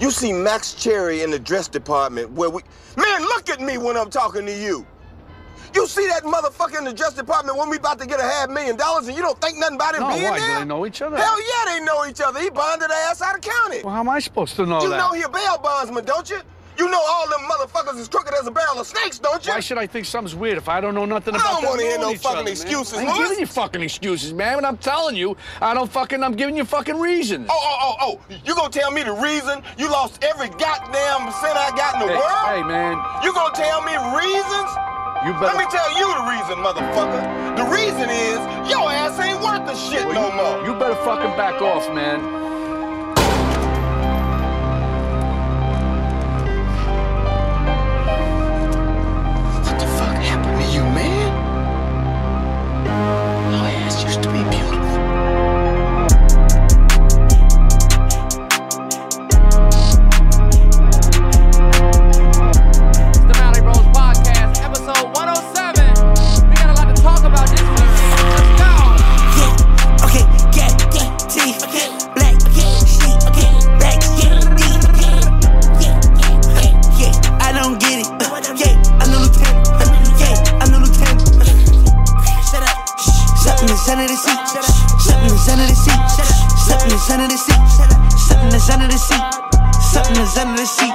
You see Max Cherry in the dress department where we. Man, look at me when I'm talking to you. You see that motherfucker in the dress department when we about to get a half million dollars and you don't think nothing about him No, being why? Do there? they know each other? Hell yeah, they know each other. He bonded ass out of county. Well, how am I supposed to know you that? You know he a bail bondsman, don't you? You know all them motherfuckers is crooked as a barrel of snakes, don't you? Why should I think something's weird if I don't know nothing about I about don't them wanna hear no fucking other, man? excuses, I ain't giving you fucking excuses, man. But I'm telling you, I don't fucking. I'm giving you fucking reasons. Oh, oh, oh, oh. You gonna tell me the reason you lost every goddamn cent I got in the hey, world? hey, man, You gonna tell me reasons? you better... Let me tell you the reason, motherfucker. The reason is your ass ain't worth the shit no more. You better fucking back off, man. Is under the seat, something is under the seat, something is under the seat,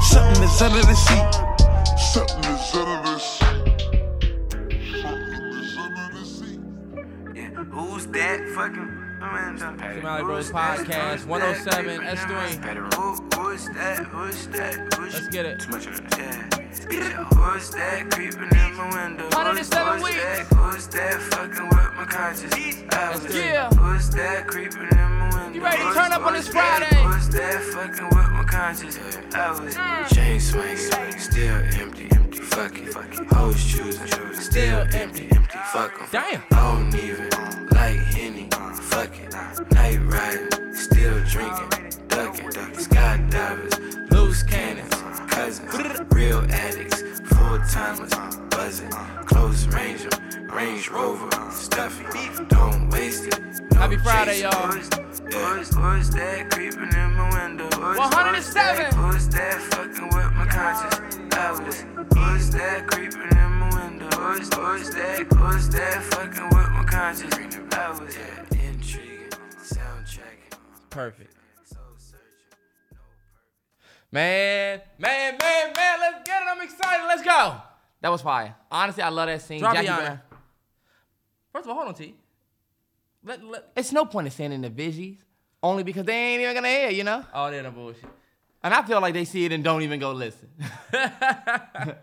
something is under the seat. Something is under the seat. Who's that fucking Mallory Bros Podcast, 107, S3. Who, who's that? Who's that? Who's Let's get it. Too much of. Yeah, who's that creeping in my window? 107 weeks. That, who's that fucking with my conscience? I was Yeah. Who's that creeping in my window? You ready to turn up on this Friday? Who's that fucking with my conscience? I was chain swinging, still empty, empty, fuck it, fuck it. Hoes choosing, still empty, empty, fuck 'em. Damn. I don't even like Henny, fuck it. Night riding, still drinking, ducking, skydivers, loose cannons, cousins, real addicts, full timers, buzzing, close range 'em, Range Rover, stuffy, don't waste it. No Happy Friday, chasing. y'all. Who's, who's that creeping in my window? Who's, 107. Who's that fucking with my conscience? I was. Who's that creeping in my window? Who's, who's that? Who's that fucking with my conscience? I was. Yeah, intriguing, soundtracking. Perfect. Man, man, man, man, let's get it. I'm excited. Let's go. That was fire. Honestly, I love that scene. Drop Jackie it Brown. First of all, hold on, T. Let, let, It's no point in sending the visuals, only because they ain't even gonna hear, you know. oh, they're no bullshit. And I feel like they see it and don't even go listen.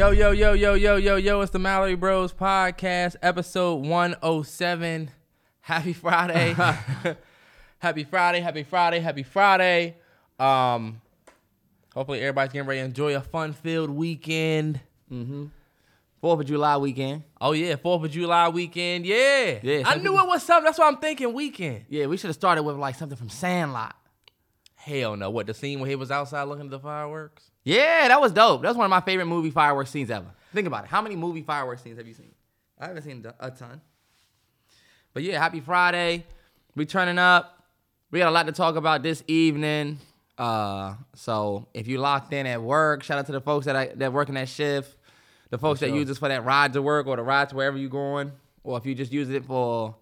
Yo, yo, yo, yo, yo, yo, yo. It's the Mallory Bros Podcast, episode 107. Happy Friday. happy Friday, happy Friday, happy Friday. Um, hopefully everybody's getting ready to enjoy a fun-filled weekend. Mm-hmm. Fourth of July weekend. Oh yeah, Fourth of July weekend. Yeah. Yeah, I knew it was something. That's why I'm thinking weekend. Yeah, we should have started with like something from Sandlot. Hell no. What the scene where he was outside looking at the fireworks? Yeah, that was dope. That was one of my favorite movie fireworks scenes ever. Think about it. How many movie fireworks scenes have you seen? I haven't seen a ton. But yeah, happy Friday. We turning up. We got a lot to talk about this evening. Uh, so if you locked in at work, shout out to the folks that I, that working that shift, the folks that use this for that ride to work or the ride to wherever you're going, or if you just use it for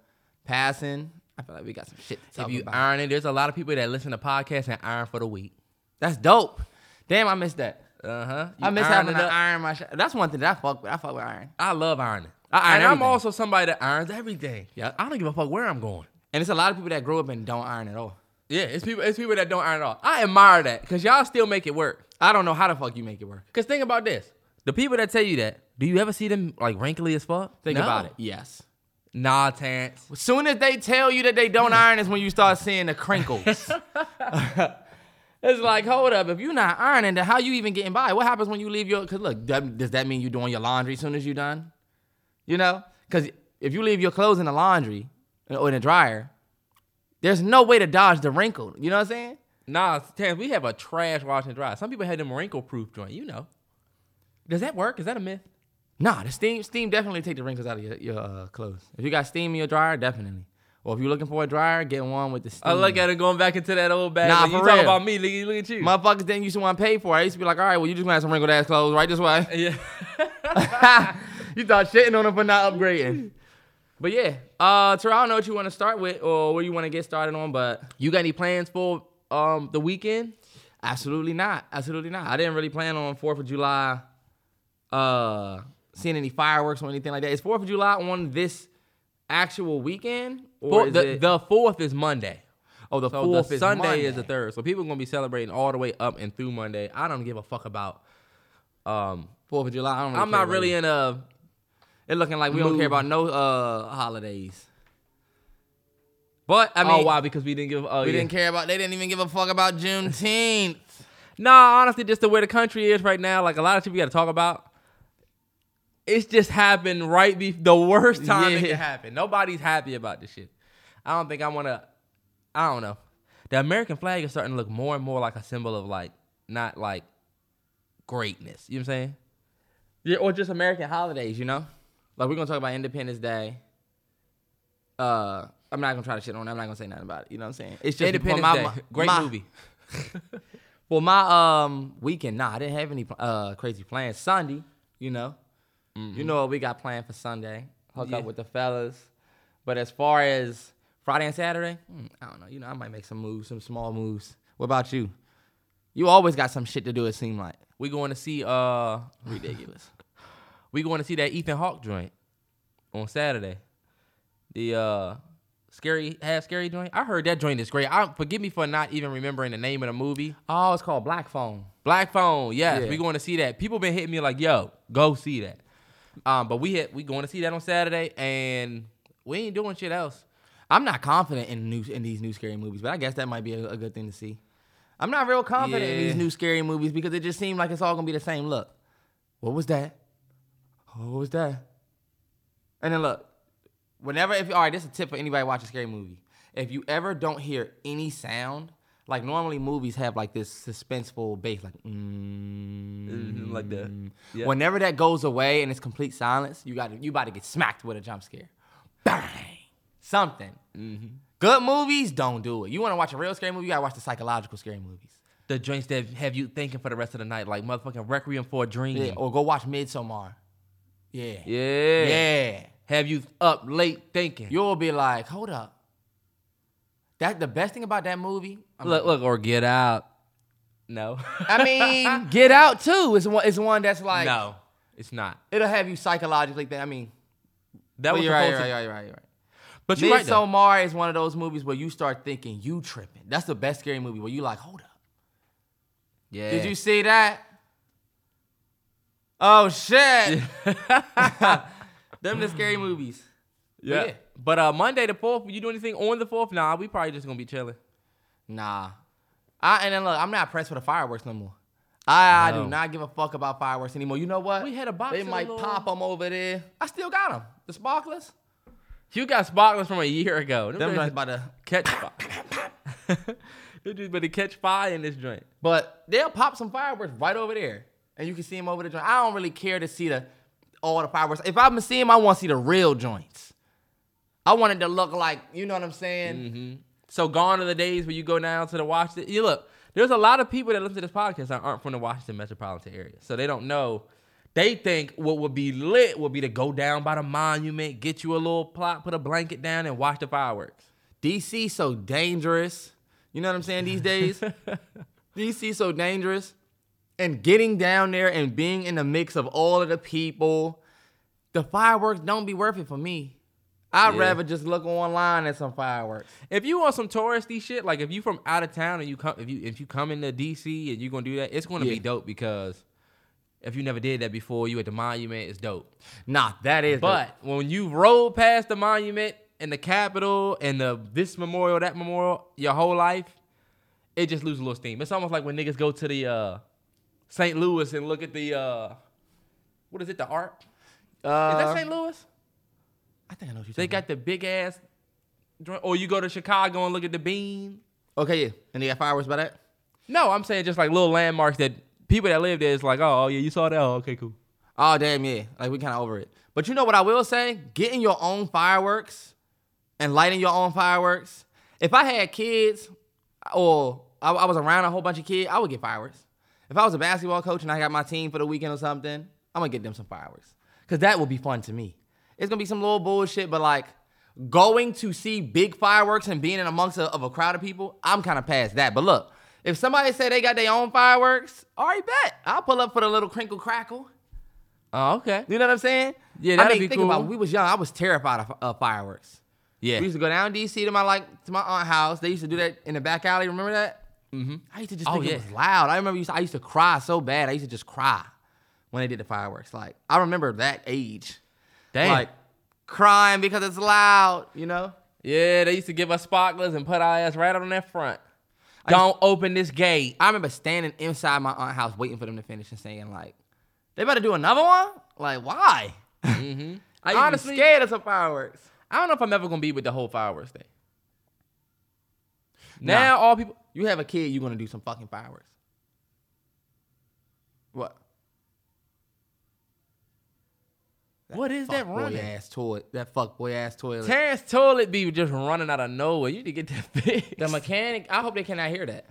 passing. I feel like we got some shit to talk if you about. iron it, there's a lot of people that listen to podcasts and iron for the week. That's dope. Damn, I missed that. Uh huh. I miss having to iron my. Sh- That's one thing that I fuck with. I fuck with iron. I love ironing. I iron and I'm also somebody that irons everything. Yeah. I don't give a fuck where I'm going. And it's a lot of people that grow up and don't iron at all. Yeah, it's people. It's people that don't iron at all. I admire that because y'all still make it work. I don't know how the fuck you make it work. Cause think about this: the people that tell you that, do you ever see them like wrinkly as fuck? Think No. about it. Yes. Nah, Terrence. As soon as they tell you that they don't iron is when you start seeing the crinkles. It's like, hold up, if you're not ironing, then how you even getting by? What happens when you leave your? Cause look, that- does that mean you doing your laundry as soon as you done? You know, cause if you leave your clothes in the laundry or in the dryer, there's no way to dodge the wrinkle. You know what I'm saying? Nah, Terrence, we have a trash wash and dry. Some people have them wrinkle proof joint. You know. Does that work? Is that a myth? Nah, the steam steam definitely take the wrinkles out of your, your uh, clothes. If you got steam in your dryer, definitely. Or if you're looking for a dryer, get one with the steam. I look at it going back into that old bag. Nah, you for talking about me? Look, look at you. Motherfuckers didn't used to want to pay for it. I used to be like, all right, well, you just gonna have some wrinkled ass clothes right this way. yeah. you thought shitting on them for not upgrading. But yeah, uh, Terrell, I don't know what you want to start with or where you want to get started on, but you got any plans for um the weekend? absolutely not. Absolutely not. I didn't really plan on 4th of July uh, seeing any fireworks or anything like that. Is 4th of July on this actual weekend? Or Four, is the it, the fourth is Monday. oh, the So 4th the is Sunday Monday. is the third. So people are gonna be celebrating all the way up and through Monday. I don't give a fuck about. Um, 4th of July. I don't really I'm care not really in a. It looking like we don't care about no uh, holidays. But I mean, oh, why? Because we didn't give. Oh, we yeah. didn't care about. They didn't even give a fuck about Juneteenth. Nah, honestly, just the way the country is right now, like a lot of shit we got to talk about. It's just happened right be the worst time it Yeah. can happen. Nobody's happy about this shit. I don't think I want to. I don't know. The American flag is starting to look more and more like a symbol of like not like greatness. You know what I'm saying? Yeah, or just American holidays, you know? Like we're gonna talk about Independence Day. Uh I'm not gonna try to shit on it. I'm not gonna say nothing about it. You know what I'm saying? It's just Independence my, Day, my- great my- movie. Well, my um weekend, nah, I didn't have any uh crazy plans. Sunday, you know. You know what we got planned for Sunday. Hook Mm-hmm. Yeah. up with the fellas. But as far as Friday and Saturday, hmm, I don't know. You know, I might make some moves, some small moves. What about you? You always got some shit to do, it seem like. We going to see uh Ridiculous. We going to see that Ethan Hawke joint on Saturday. The uh scary half scary joint. I heard that joint is great. I forgive me for not even remembering the name of the movie. oh, it's called Black Phone. Black Phone, yes, Yeah. we going to see that. People been hitting me like, "Yo, go see that." Um, but we hit, we going to see that on Saturday, and we ain't doing shit else. I'm not confident in new in these new scary movies, but I guess that might be a, a good thing to see. I'm not real confident in these new scary movies because it just seemed like it's all gonna be the same look. What was that? What was that? And then look, whenever if all right, this is a tip for anybody watching a scary movie. If you ever don't hear any sound, like normally movies have like this suspenseful bass, like mm, like the yeah. Whenever that goes away and it's complete silence, you got you about to get smacked with a jump scare. Bang! Something. Mm-hmm. Good movies don't do it. You want to watch a real scary movie? You gotta watch the psychological scary movies. the joints that have you thinking for the rest of the night, like motherfucking Requiem for a Dream. Yeah. Or go watch Midsommar. Yeah. yeah, Yeah. Have you up late thinking? You'll be like, hold up. That the best thing about that movie. I'm look, like- look, or Get Out. No, I mean, Get Out too is one. Is one that's like, no, it's not. it'll have you psychologically. Think. I mean, That was you're right, supposed you're right, you're right, you're right. But you're right though. Midsommar is one of those movies where you start thinking you tripping. That's the best scary movie where you like, hold up. Yeah. Did you see that? Oh shit. Them the scary movies. Yeah. yeah. But uh, Monday the fourth, you do anything on the fourth? Nah, we probably just gonna be chilling. Nah. I and then look, I'm not pressed for the fireworks no more. I, I do not give a fuck about fireworks anymore. You know what? We had a box They might little- pop them over there. I still got them. The sparklers. You got sparklers from a year ago. Them Them joints about to. catch fire. Them just about to catch fire in this joint. But they'll pop some fireworks right over there, and you can see them over the joint. I don't really care to see the all the fireworks. If I'm gonna see them, I want to see the real joints. I want it to look like you know what I'm saying. Mm-hmm. So gone are the days where you go down to the Washington. You look, there's a lot of people that listen to this podcast that aren't from the Washington metropolitan area, so they don't know. They think what would be lit would be to go down by the monument, get you a little plot, put a blanket down, and watch the fireworks. DC so dangerous. You know what I'm saying these days? DC so dangerous. And getting down there and being in the mix of all of the people, the fireworks don't be worth it for me. I'd Yeah. rather just look online at some fireworks. If you want some touristy shit, like if you from out of town and you come, if you if you come into DC and you're gonna do that, it's gonna Yeah. be dope because if you never did that before, you at the monument, it's dope. Nah, that is. But when you roll past the monument and the Capitol and the this memorial, that memorial, your whole life, it just loses a little steam. It's almost like when niggas go to the uh, St. Louis and look at the uh, what is it, the art? Uh, Is that St. Louis? I think I know what you're They got the big ass. Or you go to Chicago and look at the bean. Okay, yeah. And they got fireworks by that? No, I'm saying just like little landmarks that people that live there is like, oh, yeah, you saw that? Oh, okay, cool. Oh damn, yeah. Like we kind of over it. But you know what I will say? Getting your own fireworks and lighting your own fireworks. If I had kids or I, I was around a whole bunch of kids, I would get fireworks. If I was a basketball coach and I got my team for the weekend or something, I'm gonna get them some fireworks. Cause that would be fun to me. It's gonna be some little bullshit, but like going to see big fireworks and being in amongst a, of a crowd of people, I'm kind of past that. But look, if somebody say they got their own fireworks, all right, bet. I'll pull up for the little crinkle crackle. Oh, okay. You know what I'm saying? Yeah, that'd mean, be think cool. about it. we was young. I was terrified of, of fireworks. Yeah. We used to go down DC to my like to my aunt house. They used to do that in the back alley. Remember that? Mm-hmm. I used to just Oh, think yeah. it was loud. I remember used to, I used to cry so bad. I used to just cry when they did the fireworks. Like I remember that age. Damn. Like crying because it's loud. You know? yeah, they used to give us sparklers and put our ass right on that front. Don't open this gate. I remember standing inside my aunt house waiting for them to finish and saying like, "They better do another one." Like why? Mm-hmm. I I used honestly to be scared of some fireworks. I don't know if I'm ever gonna be with the whole fireworks thing. Nah. Now all people You have a kid, you're gonna do some fucking fireworks. What? What is that running? Ass toilet. That fuck boy ass toilet. Terrence toilet be just running out of nowhere. You need to get that fixed. the mechanic. I hope they cannot hear that.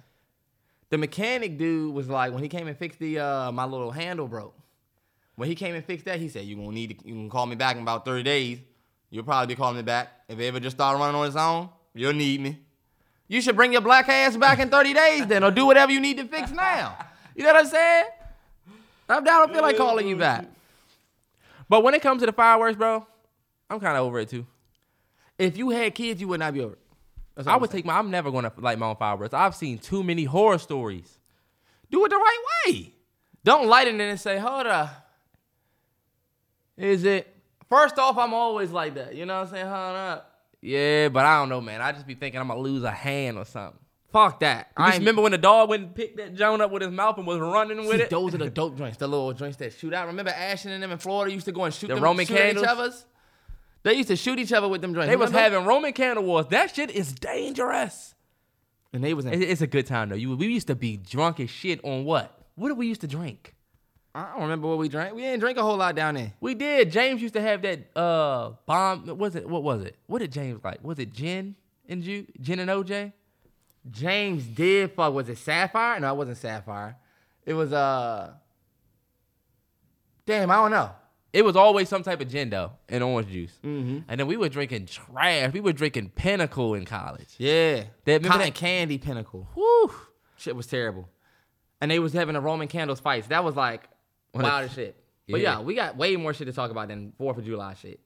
The mechanic dude was like, when he came and fixed the uh my little handle broke. When he came and fixed that, he said, "You gonna need to. You can call me back in about thirty days. You'll probably be calling me back. If it ever just start running on its own, you'll need me. You should bring your black ass back in thirty days then, or do whatever you need to fix now. You know what I'm saying? I don't feel like calling you oh, back. But when it comes to the fireworks, bro, I'm kind of over it too. If you had kids, you would not be over. it. I I'm would saying. take my. I'm never gonna light my own fireworks. I've seen too many horror stories. Do it the right way. Don't light it and then say, hold up. Is it? First off, I'm always like that. You know what I'm saying? Hold up. Yeah, but I don't know, man. I just be thinking I'm gonna lose a hand or something. Fuck that. I just remember when the dog went and picked that joint up with his mouth and was running with it. Those are the dope joints, the little joints that shoot out. Remember Ashton and them in Florida used to go and shoot The them, Roman shoot at candles? each other's? They used to shoot each other with them joints. They was having Roman candle wars. That shit is dangerous. and they was in. It's a good time though. You we used to be drunk as shit on what? What did we used to drink? I don't remember what we drank. We didn't drink a whole lot down there. We did. James used to have that uh bomb. what Was it what was it? What did James like? Was it gin and ju- gin and OJ? James did fuck. Was it Sapphire? No, it wasn't Sapphire. It was uh. Damn, I don't know. It was always some type of gin though and orange juice. Mm-hmm. And then we were drinking trash. We were drinking Pinnacle in college. Yeah, That- cotton that- candy pinnacle. Whew. Shit was terrible. And they was having a Roman candles fights. That was like What wild as shit. But Yeah. yeah, we got way more shit to talk about than Fourth of July shit.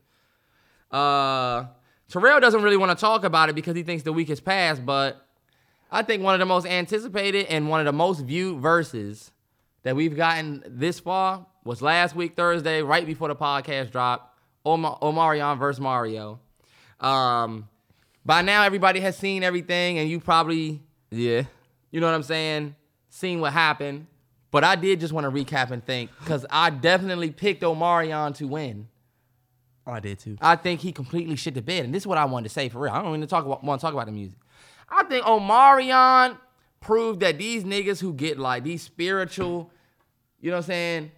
Uh, Terrell doesn't really want to talk about it because he thinks the week has passed. But I think one of the most anticipated and one of the most viewed verses that we've gotten this far was last week Thursday, right before the podcast dropped. Omar- Omarion versus Mario. Um, by now everybody has seen everything, and you probably Yeah. you know what I'm saying? Seen what happened. But I did just want to recap and think because I definitely picked Omarion to win. Oh, I did too. I think he completely shit the bed, and this is what I wanted to say for real. I don't even talk about want to talk about the music. I think Omarion proved that these niggas who get like these spiritual, you know what I'm saying?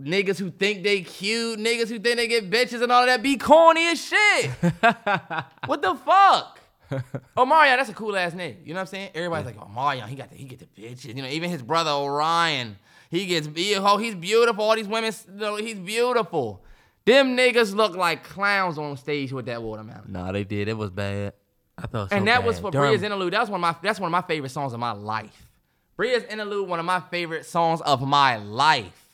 Niggas who think they cute, niggas who think they get bitches and all of that be corny as shit. what the fuck? Oh, Omarion, that's a cool ass name. You know what I'm saying? Everybody's like, oh, Omarion, he got the, he get the bitches. You know, even his brother O'Ryan, he gets he, oh, he's beautiful. All these women, you know, he's beautiful. Them niggas look like clowns on stage with that watermelon. No, they did. It was bad. I felt so and that was for During- Bria's interlude. That was one of my that's one of my favorite songs of my life. Bria's interlude, one of my favorite songs of my life.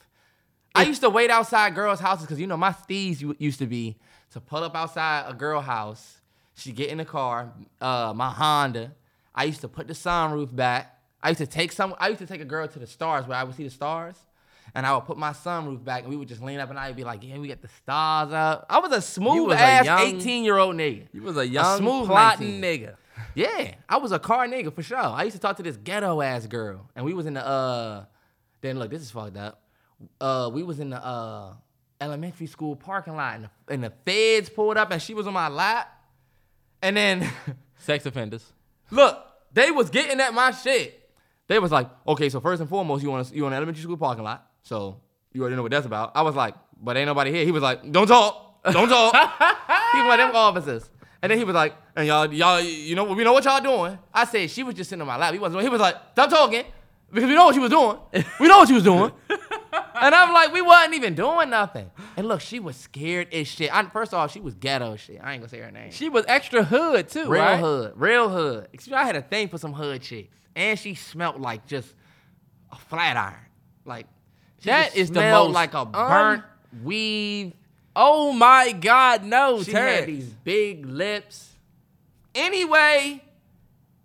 I used to wait outside girls' houses because you know my steez used to be to pull up outside a girl house. She get in the car, uh, my Honda. I used to put the sunroof back. I used to take some. I used to take a girl to the stars where I would see the stars, and I would put my sunroof back, and we would just lean up, and I'd be like, "Yeah, we got the stars up." I was a smooth was ass eighteen year old nigga. You was a young, smooth plotting 19. nigga. Yeah, I was a car nigga for sure. I used to talk to this ghetto ass girl, and we was in the uh. Then look, this is fucked up. Uh, we was in the uh elementary school parking lot, and the, and the feds pulled up, and she was on my lap, and then Sex offenders. look, they was getting at my shit. They was like, okay, so first and foremost, you want you on the elementary school parking lot, so you already know what that's about. I was like, but ain't nobody here. He was like, don't talk, don't talk. he was like, them officers. And then he was like, and y'all, y'all, you know, we know what y'all doing. I said she was just sitting on my lap. He wasn't. He was like, stop talking, because we know what she was doing. We know what she was doing. And I'm like, we wasn't even doing nothing. And look, she was scared as shit. I, first off, she was ghetto as shit. I ain't gonna say her name. She was extra hood too, Real right? hood, real hood. Excuse me, I had a thing for some hood chicks, and she smelled like just a flat iron. Like That is the most like a un- burnt weave. Oh my God, no, She Terrence. had these big lips. Anyway,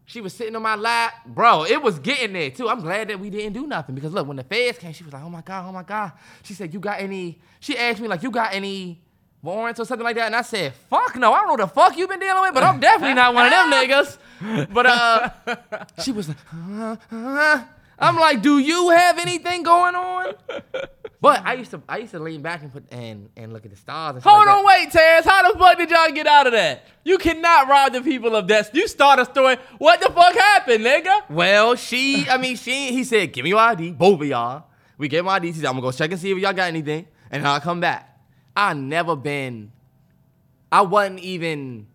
she was sitting on my lap, bro. It was getting there too. I'm glad that we didn't do nothing because look, when the feds came, she was like, "Oh my god, oh my god." She said, "You got any?" She asked me like, "You got any?" Warrants or something like that, and I said, "Fuck no, I don't know the fuck you been dealing with, but I'm definitely not one of them niggas." But uh, she was like, uh, uh. I'm like, "Do you have anything going on?" But I used to, I used to lean back and put and and look at the stars. Hold like on, wait, Terrence. How the fuck did y'all get out of that? You cannot rob the people of that. You start a story. What the fuck happened, nigga? Well, she, I mean, she, he said, give me your ID, both of y'all. We gave my ID. He said, I'm gonna go check and see if y'all got anything, and then I'll come back. I never been, I wasn't even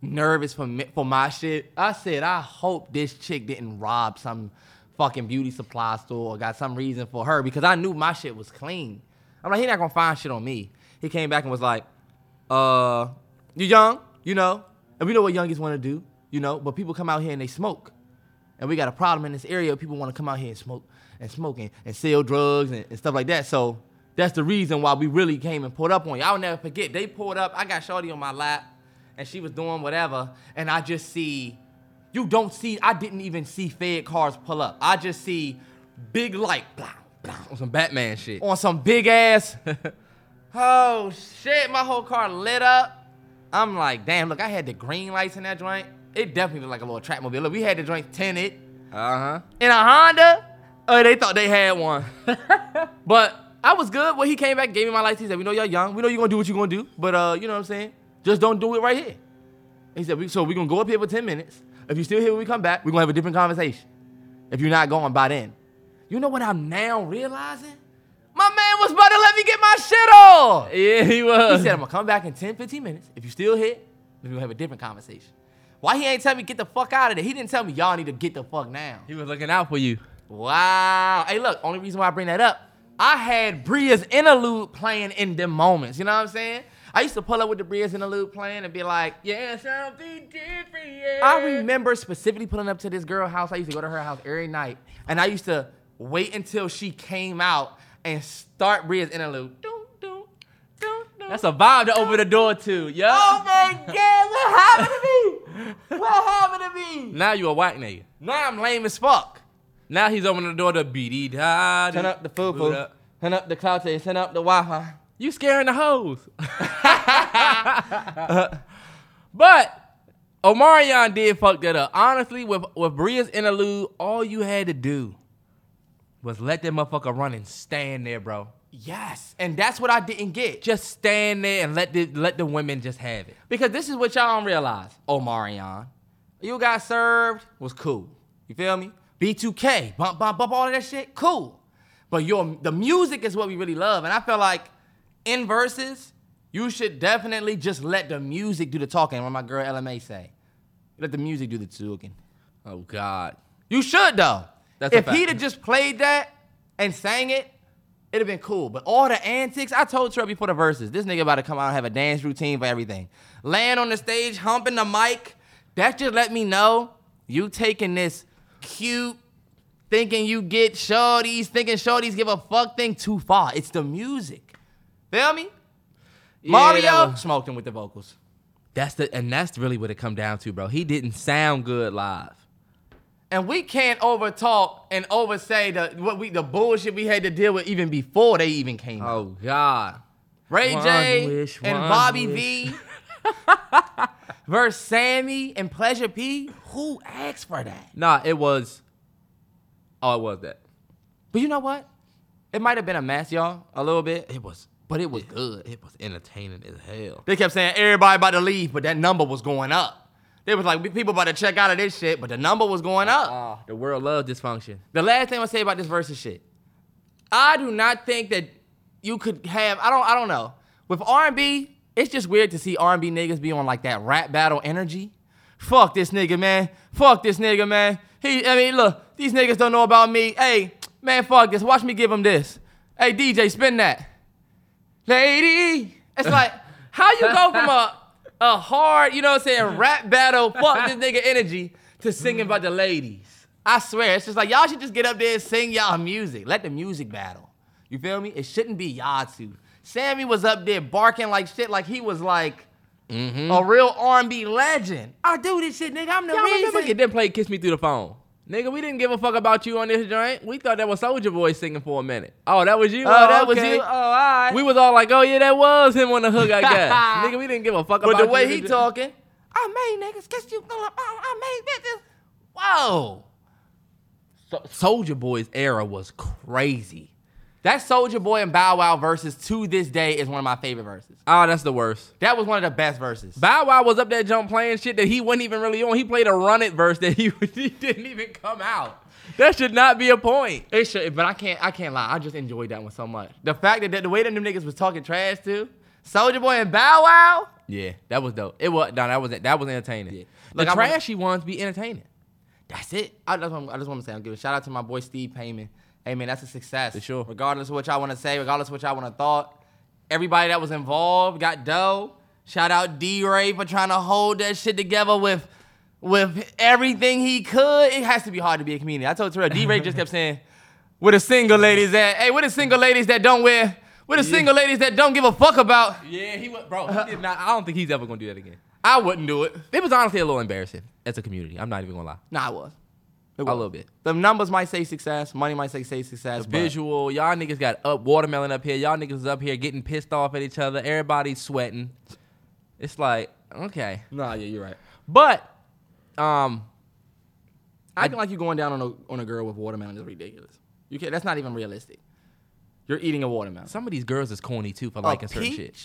nervous for me, for my shit. I said, I hope this chick didn't rob some fucking beauty supply store or got some reason for her because I knew my shit was clean. I'm like, he not gonna find shit on me. He came back and was like, uh, you young, you know, and we know what youngest want to do, you know, but people come out here and they smoke. And we got a problem in this area. People want to come out here and smoke and smoking and sell drugs and, and stuff like that. So that's the reason why we really came and pulled up on you. I'll never forget. They pulled up. I got Shorty on my lap, and she was doing whatever. And I just see, you don't see. I didn't even see Fed cars pull up. I just see big light, blah, blah, On some Batman shit. on some big ass. oh shit, my whole car lit up. I'm like, damn, look, I had the green lights in that joint. It definitely looked like a little track mobile. Look, we had the joint tinted Uh huh. in a Honda. Oh, they thought they had one. but I was good. When he came back, gave me my lights. He said, "We know you're young. We know you're gonna do what you're gonna do. But uh, you know what I'm saying? Just don't do it right here." He said, we, "So we're gonna go up here for 10 minutes. If you're still here when we come back, we're gonna have a different conversation. If you're not going by then, you know what I'm now realizing? My man was about to let me get my shit off. Yeah, he was. He said, I'm gonna come back in 10, 15 minutes. If you're still here, then we're gonna have a different conversation. Why he ain't tell me get the fuck out of there? He didn't tell me y'all need to get the fuck now. he was looking out for you. Wow. Hey, look, only reason why I bring that up, I had Bria's interlude playing in them moments. You know what I'm saying? I used to pull up with the Bria's interlude playing and be like, Yeah, something different. Yeah. I remember specifically pulling up to this girl house. I used to go to her house every night, and I used to wait until she came out and start Bria's interlude. Doom, doom, doom, doom. That's a vibe to open the door to. Yeah. Oh my God, what happened to me? What happened to me? Now you a white nigga. Now I'm lame as fuck. Now he's opening the door to BD da. Turn up the foo Turn up the cloud taste. Turn up the Wi-Fi. You scaring the hoes. but Omarion did fuck that up. Honestly, with with Bria's interlude, all you had to do was let that motherfucker run and stand there, bro. Yes, and that's what I didn't get. Just stand there and let the let the women just have it. Because this is what y'all don't realize. Omarion, you got served was cool. You feel me? B2K, bump, bump, bump, all of that shit, cool. But your the music is what we really love, and I feel like in verses, you should definitely just let the music do the talking. What my girl LMA say, let the music do the talking. Oh God. You should though. That's if he'd have just played that and sang it, it'd have been cool. But all the antics, I told Trey before the verses, this nigga about to come out and have a dance routine for everything. Laying on the stage, humping the mic, that just let me know you taking this cute, thinking you get shorties, thinking shorties give a fuck thing too far. It's the music. Feel me? Yeah, Mario was- smoked him with the vocals. That's the and that's really what it come down to, bro. He didn't sound good live. And we can't overtalk and oversay the what we the bullshit we had to deal with even before they even came out. Oh God. Ray One J wish, and Bobby wish. V. versus Sammie and Pleasure P. Who asked for that? Nah, it was. Oh, it was that. But you know what? It might have been a mess, y'all, a little bit. It was. But it was good. It was entertaining as hell. They kept saying everybody about to leave, but that number was going up. They was like people about to check out of this shit, but the number was going up. Oh, the world loves dysfunction. The last thing I say about this versus shit, I do not think that you could have. I don't. I don't know. With R and B, it's just weird to see R and B niggas be on like that rap battle energy. Fuck this nigga, man. Fuck this nigga, man. He. I mean, look, these niggas don't know about me. Hey, man, fuck this. Watch me give him this. Hey, DJ, spin that. Lady. It's like how you go from a a hard, you know what I'm saying, rap battle, fuck this nigga energy to singing about the ladies. I swear, it's just like y'all should just get up there and sing y'all music. Let the music battle. You feel me? It shouldn't be y'all two. Sammie was up there barking like shit, like he was like mm-hmm. a real R&B legend. I do this shit, nigga. I'm the Y'all remember reason. get them play "Kiss Me Through the Phone"? Nigga, we didn't give a fuck about you on this joint. We thought that was Soulja Boy singing for a minute. Oh, that was you. Oh, oh that was you. Oh, all right. We was all like, "Oh yeah, that was him on the hook." I guess. Nigga, we didn't give a fuck but about the way he this- talking, I made niggas kiss you. Oh, I made bitches. Whoa. Soulja Boy's era was crazy. That Soulja Boy and Bow Wow versus to this day is one of my favorite verses. Oh, that's the worst. That was one of the best verses. Bow Wow was up there jump playing shit that he wasn't even really on. He played a run it verse that he, he didn't even come out. That should not be a point. It should, but I can't. I can't lie. I just enjoyed that one so much. The fact that, that the way that them niggas was talking trash too, Soulja Boy and Bow Wow. Yeah, that was dope. It was no, that was that was entertaining. Yeah. The I wanna- trashy ones be entertaining. That's it. I just, want, I just want to say, I'm giving a shout out to my boy Steve Payman. Hey man, that's a success. For sure. Regardless of what y'all want to say, regardless of what y'all want to thought, everybody that was involved got dough. Shout out D Ray for trying to hold that shit together with with everything he could. It has to be hard to be a comedian. I told Terrell, D Ray just kept saying, "Where the single ladies at? Hey, where the single ladies that don't wear? Where the single ladies that don't give a fuck about? Yeah, he was, bro. He did not. I don't think he's ever gonna do that again. I wouldn't do it. It was honestly a little embarrassing as a community. I'm not even gonna lie. Nah, I was. A little bit. The numbers might say success, money might say say success. The visual, y'all niggas got up watermelon up here. Y'all niggas is up here getting pissed off at each other. Everybody's sweating. It's like okay, Nah, yeah, you're right. but um, Acting like you going down on a on a girl with watermelon is ridiculous. You can't. That's not even realistic. You're eating a watermelon. some of these girls is corny too for liking certain shit.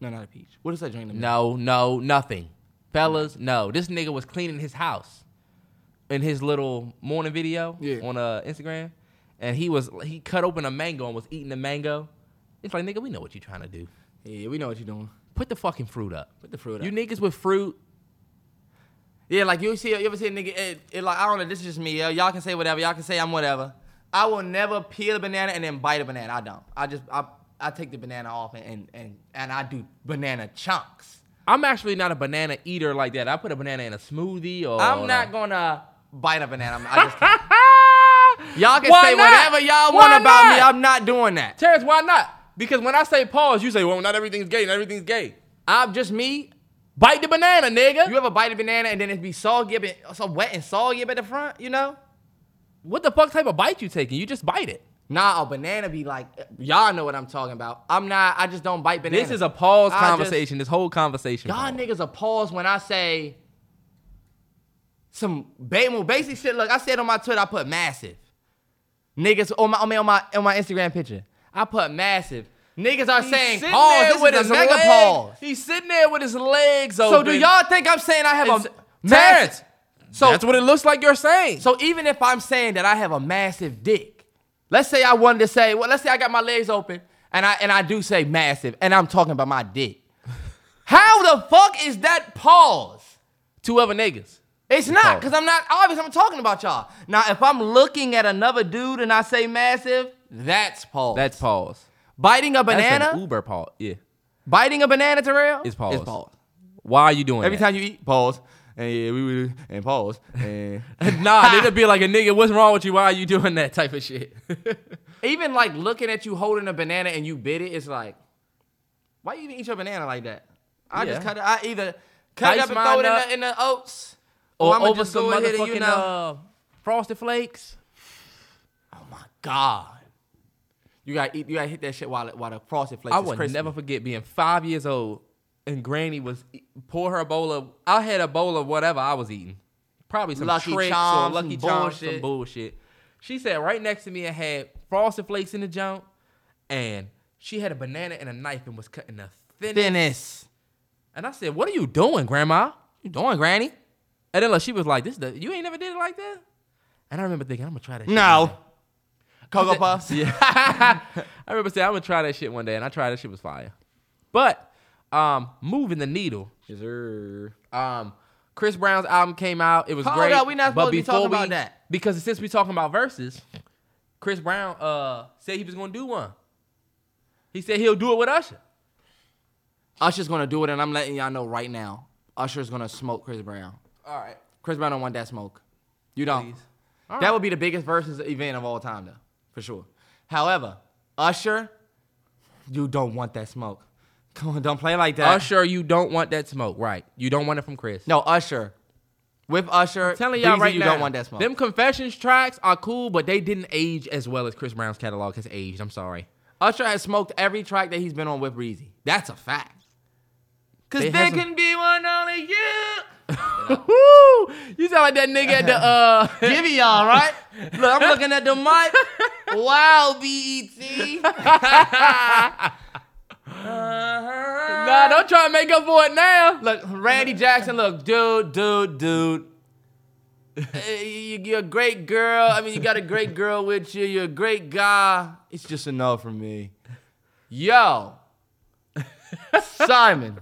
No, not a peach. What is that drink? No, no, nothing. Fellas, no. This nigga was cleaning his house in his little morning video Yeah. on uh, Instagram. And he was he cut open a mango and was eating the mango. It's like, nigga, we know what you're trying to do. Yeah, we know what you're doing. Put the fucking fruit up. Put the fruit up. You niggas with fruit, Yeah, like you see, you ever see a nigga? It, it like I don't know. This is just me. yo. Y'all can say whatever. Y'all can say I'm whatever. I will never peel a banana and then bite a banana. I don't. I just I I take the banana off and and and, and I do banana chunks. I'm actually not a banana eater like that. I put a banana in a smoothie or I'm not gonna bite a banana. I'm- just can't. y'all can Why say not? whatever y'all Why want about me. I'm not doing that. Terrence, why not? Because when I say pause, you say, well, not everything's gay, not everything's gay. I'm just me. Bite the banana, nigga. You ever bite a banana and then it be soggy, so wet and soggy at the front, you know? what the fuck type of bite you taking? You just bite it. Nah, a banana be like, y'all know what I'm talking about. I'm not, I just don't bite bananas. This is a pause I just- conversation. this whole conversation. Y'all niggas a pause when I say some more basic shit. Look, I said on my Twitter, I put massive. Niggas on my, on my, on my, on my Instagram picture, I put massive. Niggas are He's saying sitting oh, there This with is his a mega leg- pause. He's sitting there with his legs open. So do y'all think I'm saying I have It's- a Terrence, massive? So That's what it looks like you're saying. So even if I'm saying that I have a massive dick, let's say I wanted to say, well, let's say I got my legs open and I and I do say massive, and I'm talking about my dick. How the fuck is that pause? Two other niggas. It's not, because I'm not obviously I'm talking about y'all. Now, if I'm looking at another dude and I say massive, that's pause. That's pause. biting a That's banana. an Uber pause. Yeah. biting a banana, Terrell. It's pause. It's pause. Why are you doing it? Every that? time you eat, pause. And yeah, we would and pause. And nah, it'll be like a nigga. What's wrong with you? Why are you doing that type of shit? even like looking at you holding a banana and you bit it, it's like, why you even eat your banana like that? I Yeah. just cut it. I either cut it up and throw it in the, in the oats, or over some go ahead and, motherfucking you know, uh, frosted flakes. oh my god, you got to eat. You got to hit that shit while it- while the frosted flakes. I would crispy. never forget being five years old and Granny was pour her a bowl of. I had a bowl of whatever I was eating, probably some Lucky tricks Charms, or Lucky Charms, some bullshit. bullshit. She sat right next to me and had frosted flakes in the junk, and she had a banana and a knife and was cutting the thinnest. Dennis. And I said, "What are you doing, Grandma?" You doing, Granny? And then like, she was like, "This, the, you ain't never did it like that." And I remember thinking, "I'm gonna try that." shit one No. day." Cocoa said- Puffs? Yeah. I remember saying I'm gonna try that shit one day, and I tried that shit was fire. But um, moving the needle. Yes, sir. Um, Chris Brown's album came out. It was Hold great. up, we not supposed to be talking before about that. because since we talking about verses, Chris Brown uh said he was gonna do one. He said he'll do it with Usher. Usher's gonna do it, and I'm letting y'all know right now. Usher's gonna smoke Chris Brown. All right. Chris Brown don't want that smoke. You don't. Please. that would be the biggest versus event of all time, though, for sure. However, Usher, you don't want that smoke. Come on, don't play like that. Usher, you don't want that smoke, right? You don't want it from Chris. No, Usher. With Usher, telling y'all Breezy, right you now, don't want that smoke. Them confessions tracks are cool, but they didn't age as well as Chris Brown's catalog has aged. I'm sorry. Usher has smoked every track that he's been on with Breezy. That's a fact. Cause They there have some- can be one only you. Woo! You sound like that nigga at the uh Give y'all, right? Look, I'm looking at the mic. Wow, BET. Nah, don't try to make up for it now. Look, Randy Jackson, look, dude, dude, dude. Eh, you- You're a great girl. I mean, you got a great girl with you. You're a great guy. It's just a no from me. Yo, Simon.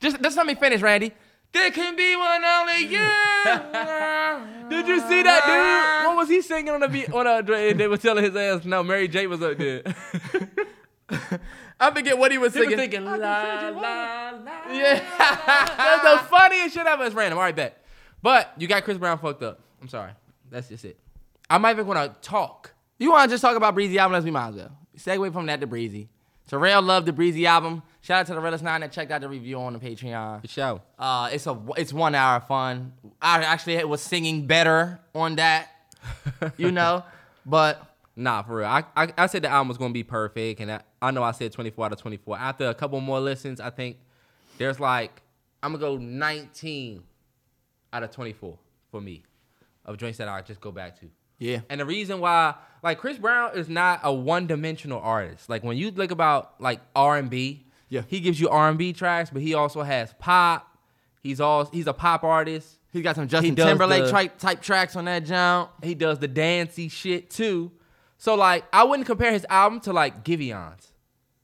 just, just let me finish, Randy. There can be one only you. Did you see that dude? What was he singing on the beat on a they were telling his ass no, Mary J was up there. I forget what he was He was singing. thinking la la la. yeah. That's the funniest shit ever. It's random. All right, bet. But you got Chris Brown fucked up. I'm sorry. That's just it. I might even want to talk. You want to just talk about Breezy album? Let's we might as well. Segue from that to Breezy. Terrell loved the Breezy album. Shout out to the Realest Nine that checked out the review on the Patreon. For sure. Uh, it's a it's one hour of fun. I actually was singing better on that, you know, but Nah, for real. I, I I said the album was gonna be perfect, and I, I know I said 24 out of 24. After a couple more listens, I think there's like I'm gonna go 19 out of 24 for me of joints that I just go back to. yeah, And the reason why, like Chris Brown is not a one-dimensional artist. Like when you look about like R&B, Yeah. he gives you R&B tracks, but he also has pop. He's all he's a pop artist. He's got some Justin Timberlake the- type type tracks on that jump. He does the dancey shit too. So like I wouldn't compare his album to like Giveon's.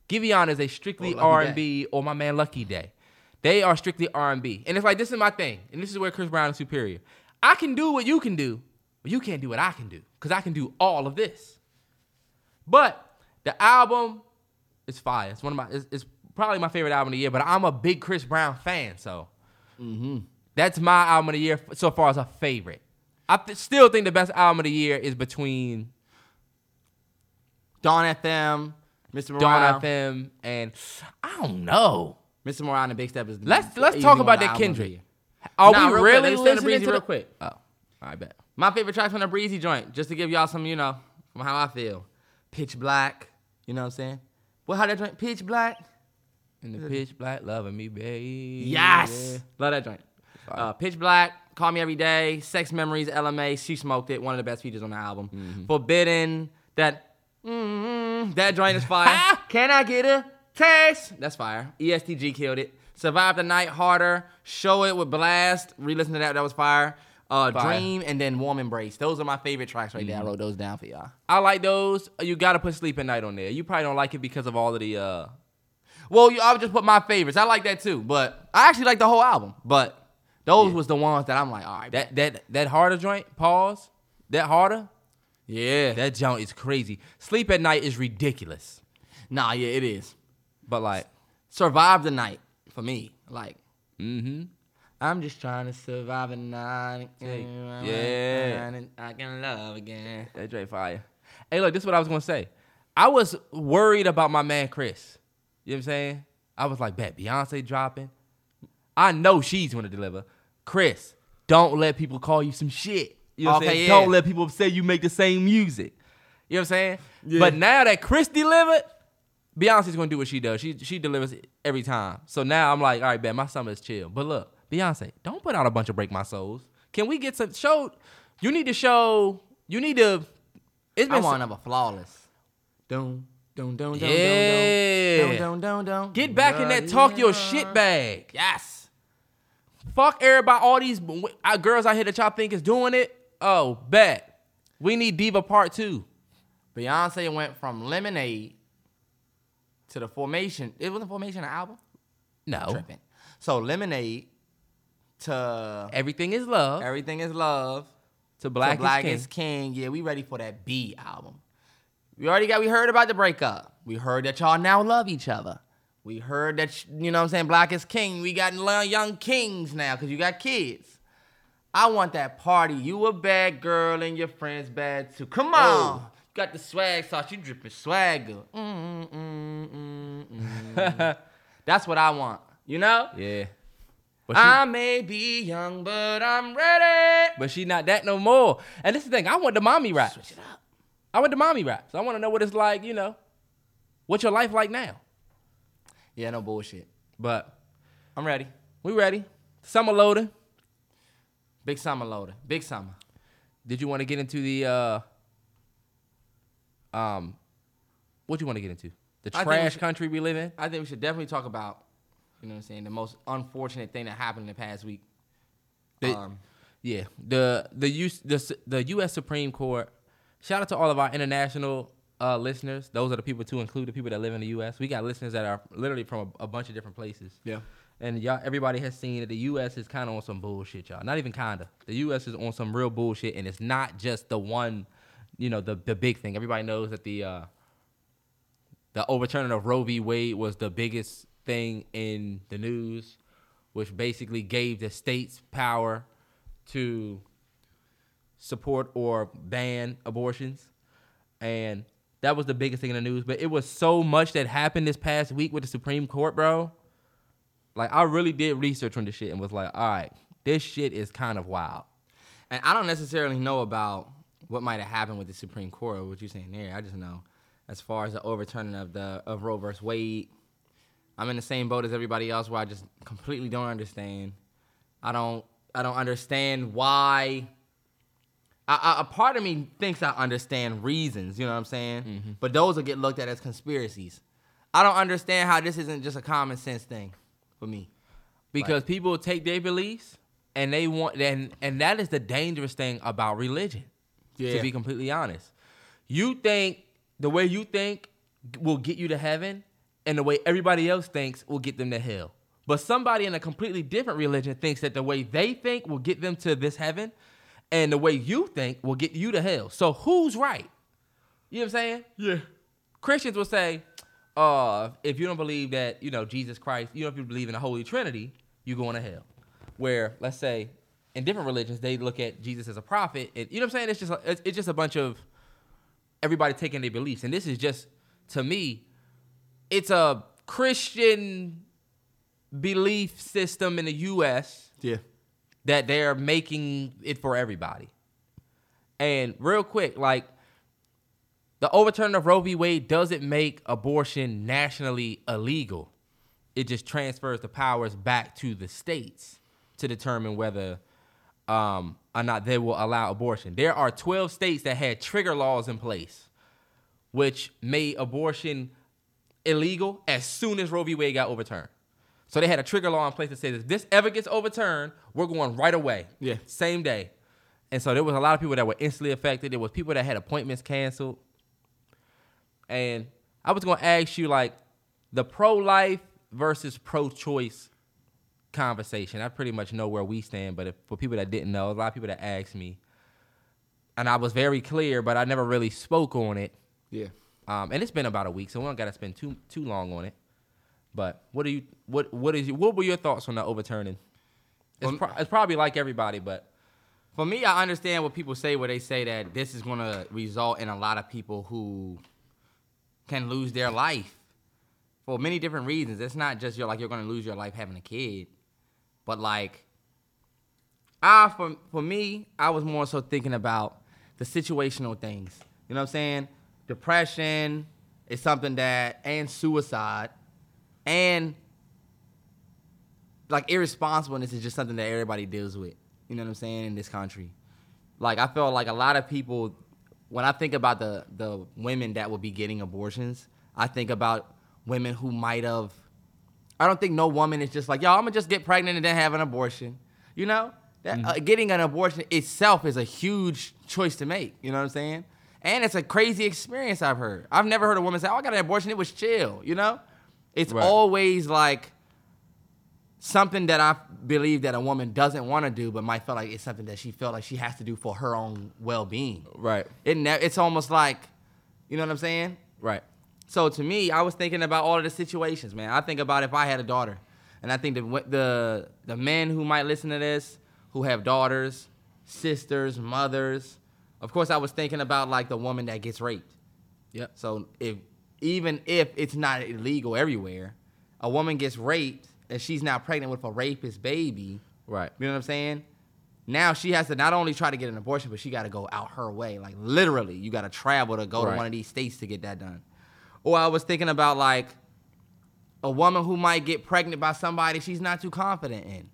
Giveon is a strictly oh, R&B or my man Lucky Daye. They are strictly R&B. And it's like this is my thing. And this is where Chris Brown is superior. I can do what you can do, but you can't do what I can do cuz I can do all of this. But the album is fire. It's one of my it's, it's probably my favorite album of the year, but I'm a big Chris Brown fan, so mm-hmm. that's my album of the year so far as a favorite. I th- still think the best album of the year is between Dawn FM, Mr. Dawn Morale. FM and I don't know. Mr. Morale and the Big Step is Let's let's talk about the that the Kendrick. Are Nah, we real quick, really let me stay the listening breezy to real quick. Oh, I bet. My favorite tracks from the Breezy joint, just to give y'all some, you know, from how I feel. Pitch Black, you know what I'm saying? What how that joint? Pitch Black. In the pitch black, loving me, baby. Yes. Love that joint. Uh, Pitch Black, Call Me Every Day, Sex Memories, LMA, She Smoked It, one of the best features on the album. Mm-hmm. Forbidden, that mm, that joint is fire. Can I get a taste? That's fire. ESTG killed it. Survive the Night Harder, Show It with Blxst, re-listen to that, that was fire. Uh, Fire. Dream and then Warm Embrace. Those are my favorite tracks right there. I wrote those down for y'all. I like those. You gotta put Sleep at Night on there. You probably don't like it because of all of the uh Well, I would just put my favorites. I like that too, but I actually like the whole album. But those was the ones that I'm like, all right, that that that harder joint, pause. That harder, yeah. that joint is crazy. Sleep at Night is ridiculous. nah, yeah, it is. But like, Survive the night for me. Like, mm-hmm. I'm just trying to survive the night. Yeah. And I can love again. That Dre fire. Hey, look, this is what I was gonna say. I was worried about my man Chris. You know what I'm saying? I was like, bet Beyonce dropping. I know she's gonna deliver. Chris, don't let people call you some shit. You know what I'm saying? yeah. Don't let people say you make the same music. You know what I'm saying? Yeah. But now that Chris delivered, Beyonce's gonna do what she does. She she delivers every time. So now I'm like, all right, man, my summer is chill. But look, Beyonce, don't put out a bunch of break my souls. Can we get some show? You need to show. You need to. It's been I want so- another flawless. Dun, dun, dun, dun, Yeah. dun, dun, dun, dun, dun. get back in that talk your shit bag. Yes. Fuck everybody. All these uh, girls out here that y'all think is doing it. Oh, bet. We need Diva Part Two. Beyonce went from Lemonade to the Formation. It wasn't Formation an album. No, Tripping. So Lemonade to everything is love. Everything is Love. to Black, to Black is King. is King. Yeah, we ready for that B album. We already got. We heard about the breakup. We heard that y'all now love each other. We heard that sh- you know what I'm saying. Black is King. We got young kings now because you got kids. I want that party. You a bad girl and your friends bad too. Come on. Oh. You got the swag sauce. You dripping swagger. Mm, mm, mm, mm. That's what I want. You know. Yeah. But she, I may be young, but I'm ready. but she not that no more. And this is the thing. I want the mommy rap. Switch it up. I went to mommy raps. I want to know what it's like, you know. What's your life like now? Yeah, no bullshit. But I'm ready. we ready. Summer loading. Big summer loader. Big summer. Did you want to get into the uh um what you want to get into? The I think we trash should- country we live in? I think we should definitely talk about, you know what I'm saying, the most unfortunate thing that happened in the past week. The- um, Yeah, the the U, the the U.S. Supreme Court. Shout out to all of our international uh, listeners. Those are the people to include the people that live in the U.S. We got listeners that are literally from a, a bunch of different places. Yeah. and y'all, everybody has seen that the U.S. is kind of on some bullshit, y'all. Not even kinda. The U.S. is on some real bullshit, and it's not just the one, you know, the the big thing. Everybody knows that the uh, the overturning of Roe v. Wade was the biggest thing in the news, which basically gave the states power to support or ban abortions. And that was the biggest thing in the news. But it was so much that happened this past week with the Supreme Court, bro. Like, I really did research on this shit and was like, all right, this shit is kind of wild. And I don't necessarily know about what might have happened with the Supreme Court or what you're saying there. I just know as far as the overturning of the of Roe versus Wade, I'm in the same boat as everybody else where I just completely don't understand. I don't I don't understand why I, I, a part of me thinks I understand reasons, you know what I'm saying? Mm-hmm. But those will get looked at as conspiracies. I don't understand how this isn't just a common sense thing for me. Because people take their beliefs and they want and and that is the dangerous thing about religion. To be completely honest. You think the way you think will get you to heaven and the way everybody else thinks will get them to hell. But somebody in a completely different religion thinks that the way they think will get them to this heaven and the way you think will get you to hell. So who's right? You know what I'm saying? Yeah. Christians will say, uh, if you don't believe that, you know, Jesus Christ, you know, if you believe in the Holy Trinity, you're going to hell. Where, let's say, in different religions, they look at Jesus as a prophet. And, you know what I'm saying? It's just, a- it's, it's just a bunch of everybody taking their beliefs. And this is just, to me, it's a Christian belief system in the U.S Yeah. That they're making it for everybody. And real quick, like the overturn of Roe v. Wade doesn't make abortion nationally illegal. It just transfers the powers back to the states to determine whether um, or not they will allow abortion. There are 12 states that had trigger laws in place, which made abortion illegal as soon as Roe v. Wade got overturned. So they had a trigger law in place that says if this ever gets overturned, we're going right away. Yeah. Same day. And so there was a lot of people that were instantly affected. There was people that had appointments canceled. And I was going to ask you like the pro-life versus pro-choice conversation. I pretty much know where we stand, but if, for people that didn't know, a lot of people that asked me, and I was very clear, but I never really spoke on it. Yeah. Um, and it's been about a week, so we don't got to spend too too long on it. But what do you what what is what were your thoughts on the overturning? It's, pro- it's probably like everybody, but For me, I understand what people say where they say that this is going to result in a lot of people who can lose their life for many different reasons. It's not just you're like you're going to lose your life having a kid, but like I for for me, I was more so thinking about the situational things. You know what I'm saying? Depression, is something that and suicide and like irresponsibleness is just something that everybody deals with. You know what I'm saying in this country. Like I feel like a lot of people when I think about the the women that will be getting abortions, I think about women who might have I don't think no woman is just like, yo, I'm gonna just get pregnant and then have an abortion. You know, that, uh, getting an abortion itself is a huge choice to make. You know what I'm saying? And it's a crazy experience. I've heard. I've never heard a woman say, "Oh, I got an abortion. It was chill." You know, it's Right. always like something that I believe that a woman doesn't want to do, but might feel like it's something that she felt like she has to do for her own well-being. Right. It ne- it's almost like, you know what I'm saying? Right. So to me, I was thinking about all of the situations, man. I think about if I had a daughter, and I think the the the men who might listen to this, who have daughters, sisters, mothers. Of course, I was thinking about like the woman that gets raped. Yep. So if even if it's not illegal everywhere, a woman gets raped and she's now pregnant with a rapist baby. Right. You know what I'm saying? Now she has to not only try to get an abortion, but she got to go out her way. Like literally, you got to travel to go Right. to one of these states to get that done. Or I was thinking about like a woman who might get pregnant by somebody she's not too confident in.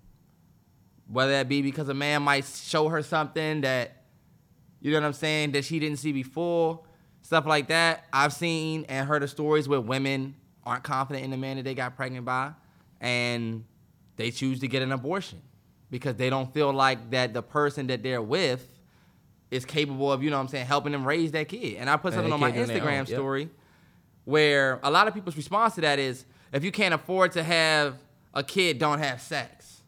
Whether that be because a man might show her something that, you know what I'm saying, that she didn't see before, stuff like that. I've seen and heard of stories where women aren't confident in the man that they got pregnant by, and they choose to get an abortion because they don't feel like that the person that they're with is capable of, you know what I'm saying, helping them raise that kid. And I put something on my can't do it on their Instagram yep. story where a lot of people's response to that is if you can't afford to have a kid, don't have sex.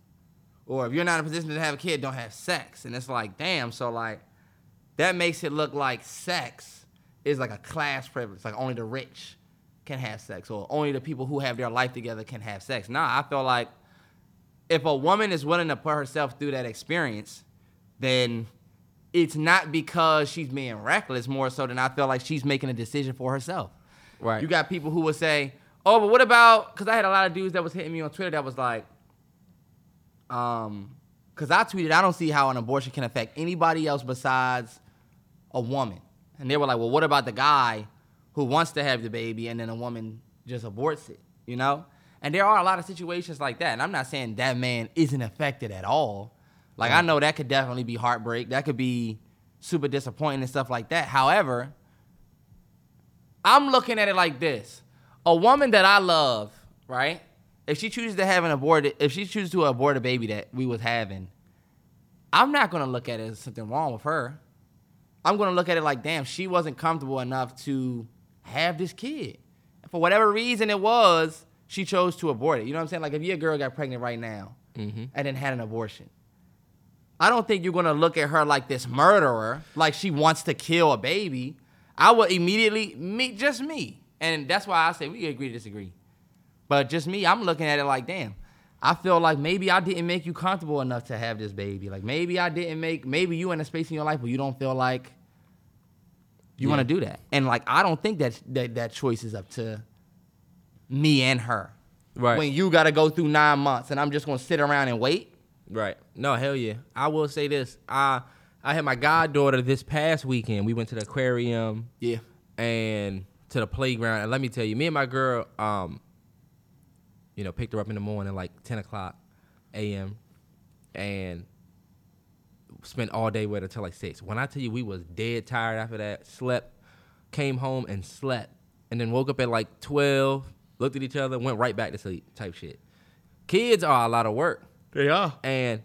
Or if you're not in a position to have a kid, don't have sex. And it's like, damn, so like that makes it look like sex is like a class privilege. Like only the rich can have sex, or only the people who have their life together can have sex. Nah, I feel like if a woman is willing to put herself through that experience, then it's not because she's being reckless, more so than I feel like she's making a decision for herself. Right. You got people who will say, "Oh, but what about?" Because I had a lot of dudes that was hitting me on Twitter that was like, um, because I tweeted, "I don't see how an abortion can affect anybody else besides a woman," and they were like, "Well, what about the guy who wants to have the baby and then a woman just aborts it?" You know. And there are a lot of situations like that, and I'm not saying that man isn't affected at all. Like I know that could definitely be heartbreak. That could be super disappointing and stuff like that. However, I'm looking at it like this: a woman that I love, right? If she chooses to have an aborted, if she chooses to abort a baby that we was having, I'm not gonna look at it as something wrong with her. I'm gonna look at it like, damn, she wasn't comfortable enough to have this kid. For whatever reason it was, she chose to abort it. You know what I'm saying? Like if your girl got pregnant right now mm-hmm. and then had an abortion, I don't think you're gonna look at her like this murderer, like she wants to kill a baby. I would immediately meet just me. And that's why I say we agree to disagree. But just me, I'm looking at it like, damn, I feel like maybe I didn't make you comfortable enough to have this baby. Like maybe I didn't make maybe you in a space in your life where you don't feel like you want to do that. And like I don't think that that that choice is up to me and her. Right. When you got to go through 9 months and I'm just going to sit around and wait. Right. No, hell yeah. I will say this. I I had my goddaughter this past weekend. We went to the aquarium Yeah. and to the playground. And let me tell you, me and my girl, um, you know, picked her up in the morning like ten o'clock a.m. and spent all day with her till like six. When I tell you we was dead tired after that, slept, came home and slept, and then woke up at like twelve, looked at each other, went right back to sleep, type shit. Kids are a lot of work. They are. And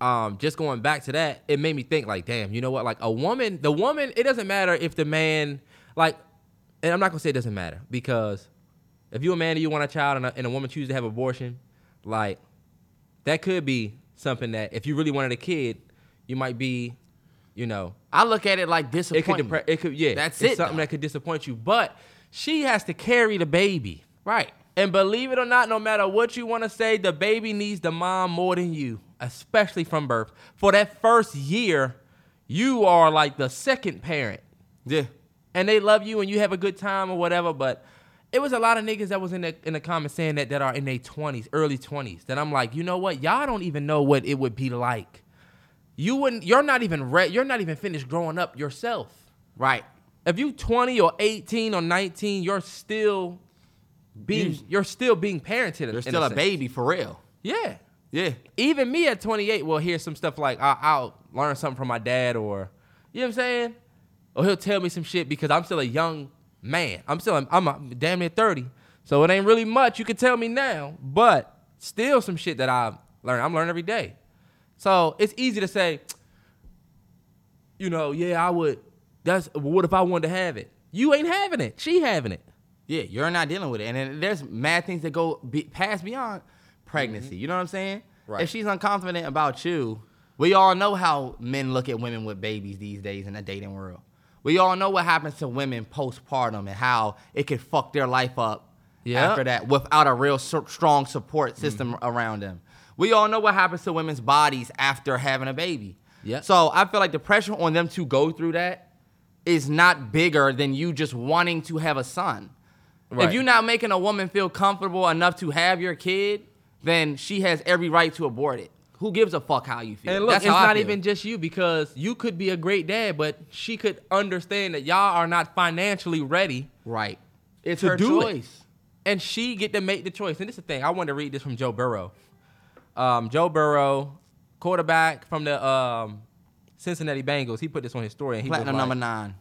um, just going back to that, it made me think like, damn, you know what? Like a woman, the woman, it doesn't matter if the man, like, and I'm not gonna say it doesn't matter because if you're a man and you want a child and a, and a woman chooses to have abortion, like, that could be something that if you really wanted a kid, you might be, you know, I look at it like it could, disappointment. depre- it could, yeah, That's it's it, Something though. that could disappoint you, but she has to carry the baby. right. And believe it or not, no matter what you want to say, the baby needs the mom more than you, especially from birth. For that first year, you are like the second parent. Yeah. And they love you and you have a good time or whatever, but it was a lot of niggas that was in the in the comments saying that that are in their 20s, early 20s. That I'm like, you know what? Y'all don't even know what it would be like. You wouldn't you're not even re- you're not even finished growing up yourself. Right. if you 20 or 18 or 19, you're still being You- you're still being parented. You're still a sense. baby for real. Yeah. Yeah. Even me at 28 will hear some stuff like I- I'll learn something from my dad or you know what I'm saying? Or he'll tell me some shit because I'm still a young man. I'm still I'm, I'm damn near 30. So it ain't really much you can tell me now, but still some shit that I've learned. I'm learning every day. So it's easy to say, you know, yeah, I would. That's what if I wanted to have it? You ain't having it. She having it. Yeah, you're not dealing with it. And then there's mad things that go be, past beyond pregnancy. Mm-hmm. You know what I'm saying? Right. If she's unconfident about you, we all know how men look at women with babies these days in the dating world. We all know what happens to women postpartum and how it could fuck their life up Yeah. after that without a real so- strong support system mm-hmm. around them. We all know what happens to women's bodies after having a baby. Yeah. So I feel like the pressure on them to go through that is not bigger than you just wanting to have a son. Right. If you're not making a woman feel comfortable enough to have your kid, then she has every right to abort it. Who gives a fuck how you feel? And look, That's it's not even just you because you could be a great dad, but she could understand that y'all are not financially ready, right. It's her do it. choice. and she get to make the choice. And this is the thing. I wanted to read this from Joe Burrow. Um, Joe Burrow, quarterback from the um, Cincinnati Bengals. He put this on his story. And he Platinum like, number nine.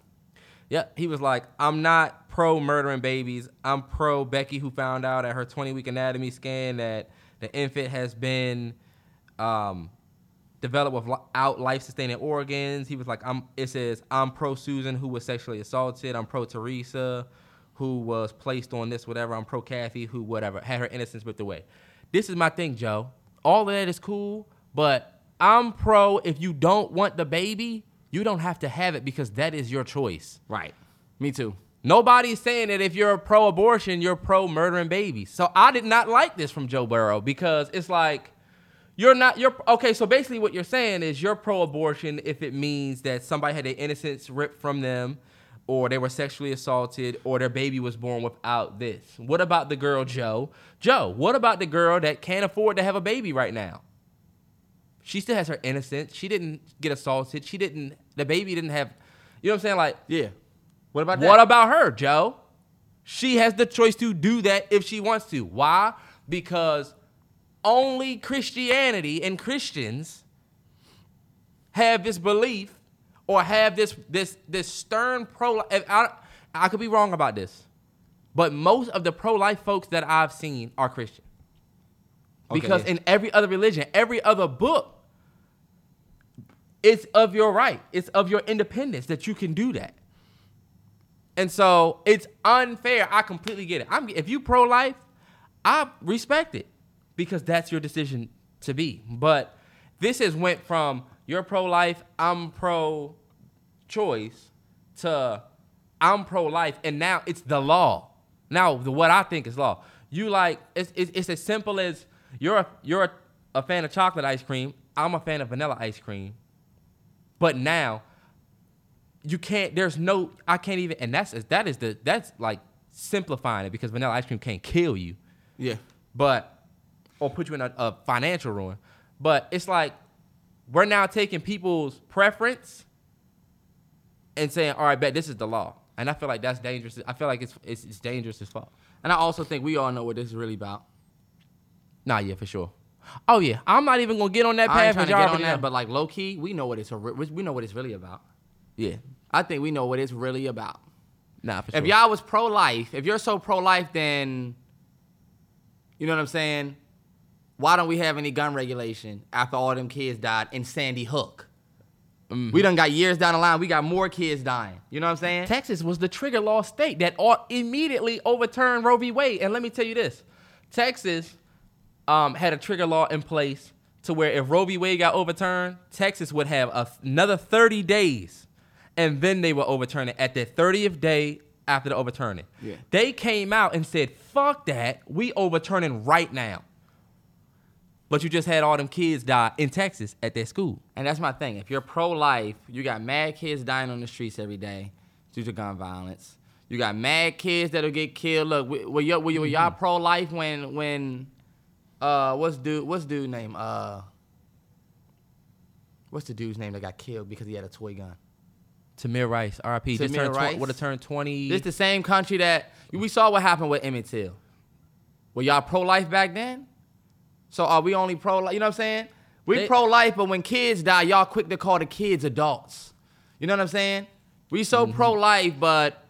Yeah, he was like, I'm not pro murdering babies. I'm pro Becky, who found out at her 20 week anatomy scan that the infant has been um, developed without life sustaining organs. He was like, I'm. It says, I'm pro Susan, who was sexually assaulted. I'm pro Teresa, who was placed on this, whatever. I'm pro Kathy, who whatever had her innocence ripped away. This is my thing, Joe. All of that is cool, but I'm pro. If you don't want the baby, you don't have to have it because that is your choice. Right. Me too. Nobody's saying that if you're pro abortion, you're pro murdering babies. So I did not like this from Joe Burrow because it's like you're not you're okay, so basically what you're saying is you're pro abortion if it means that somebody had their innocence ripped from them or they were sexually assaulted or their baby was born without this. What about the girl Joe? Joe, what about the girl that can't afford to have a baby right now? She still has her innocence. She didn't get assaulted. She didn't the baby didn't have you know what I'm saying like Yeah. What about that? what about her, Joe? She has the choice to do that if she wants to. Why? Because only Christianity and Christians have this belief or have this this this stern pro I, I could be wrong about this. But most of the pro-life folks that I've seen are Christian. Okay, Because yeah. in every other religion, every other book, it's of your right. It's of your independence that you can do that. And so it's unfair. I completely get it. I'm if you pro life, I respect it because that's your decision to be. But this has went from you're pro life, I'm pro choice to I'm pro life, and now it's the law. Now the, what I think is law. You like it's, it's, it's as simple as you're a, you're a, a fan of chocolate ice cream. I'm a fan of vanilla ice cream. But now you can't there's no i can't even and that's that is the that's like simplifying it because vanilla ice cream can't kill you Yeah. but or put you in a, a financial ruin but it's like we're now taking people's preference and saying all right bet this is the law and i feel like that's dangerous i feel like it's it's, it's dangerous as fuck And I also think we all know what this is really about. nah yeah for sure oh yeah i'm not even gonna get on that I path ain't trying to get on that, know. but like low key, we know what it's a, we know what it's really about. yeah I think we know what it's really about. nah for sure If y'all was pro life, if you're so pro life, then you know what I'm saying. Why don't we have any gun regulation after all them kids died in Sandy Hook? Mm-hmm. We done got years down the line. We got more kids dying. You know what I'm saying? Texas was the trigger law state that ought immediately overturned Roe v. Wade. And let me tell you this: Texas um, had a trigger law in place to where if Roe v. Wade got overturned, Texas would have a, another 30 days, and then they would overturn it at the 30th day after the overturning. Yeah. They came out and said, "Fuck that! We overturning right now." But you just had all them kids die in Texas at their school. And that's my thing. If you're pro life, you got mad kids dying on the streets every day due to gun violence. You got mad kids that'll get killed. Look, were, were, y'all, were, y'all Mm-hmm. pro life when when uh what's dude what's dude name uh what's the dude's name that got killed because he had a toy gun? Tamir Rice, RIP. Just turned Rice. would have turned 20. This the same country that we saw what happened with Emmett Till. Were y'all pro life back then? So are we only pro life? You know what I'm saying? We pro life, but when kids die, y'all quick to call the kids adults. You know what I'm saying? We so Mm-hmm. pro life, but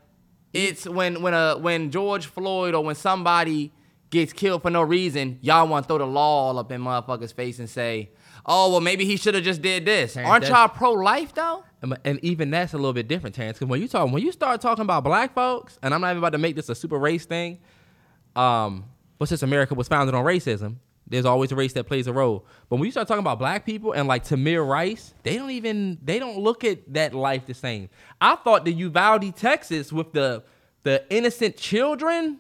it's when when a when George Floyd or when somebody gets killed for no reason, y'all want to throw the law all up in motherfuckers' face and say, "Oh, well, maybe he should have just did this." Terrence, Aren't y'all pro life though? And- And even that's a little bit different, Terrence. Because when you talk, when you start talking about black folks, and I'm not even about to make this a super race thing, um, but since America was founded on racism, there's always a race that plays a role. But when you start talking about black people and like Tamir Rice, they don't even they don't look at that life the same. I thought the Uvalde, Texas, with the the innocent children,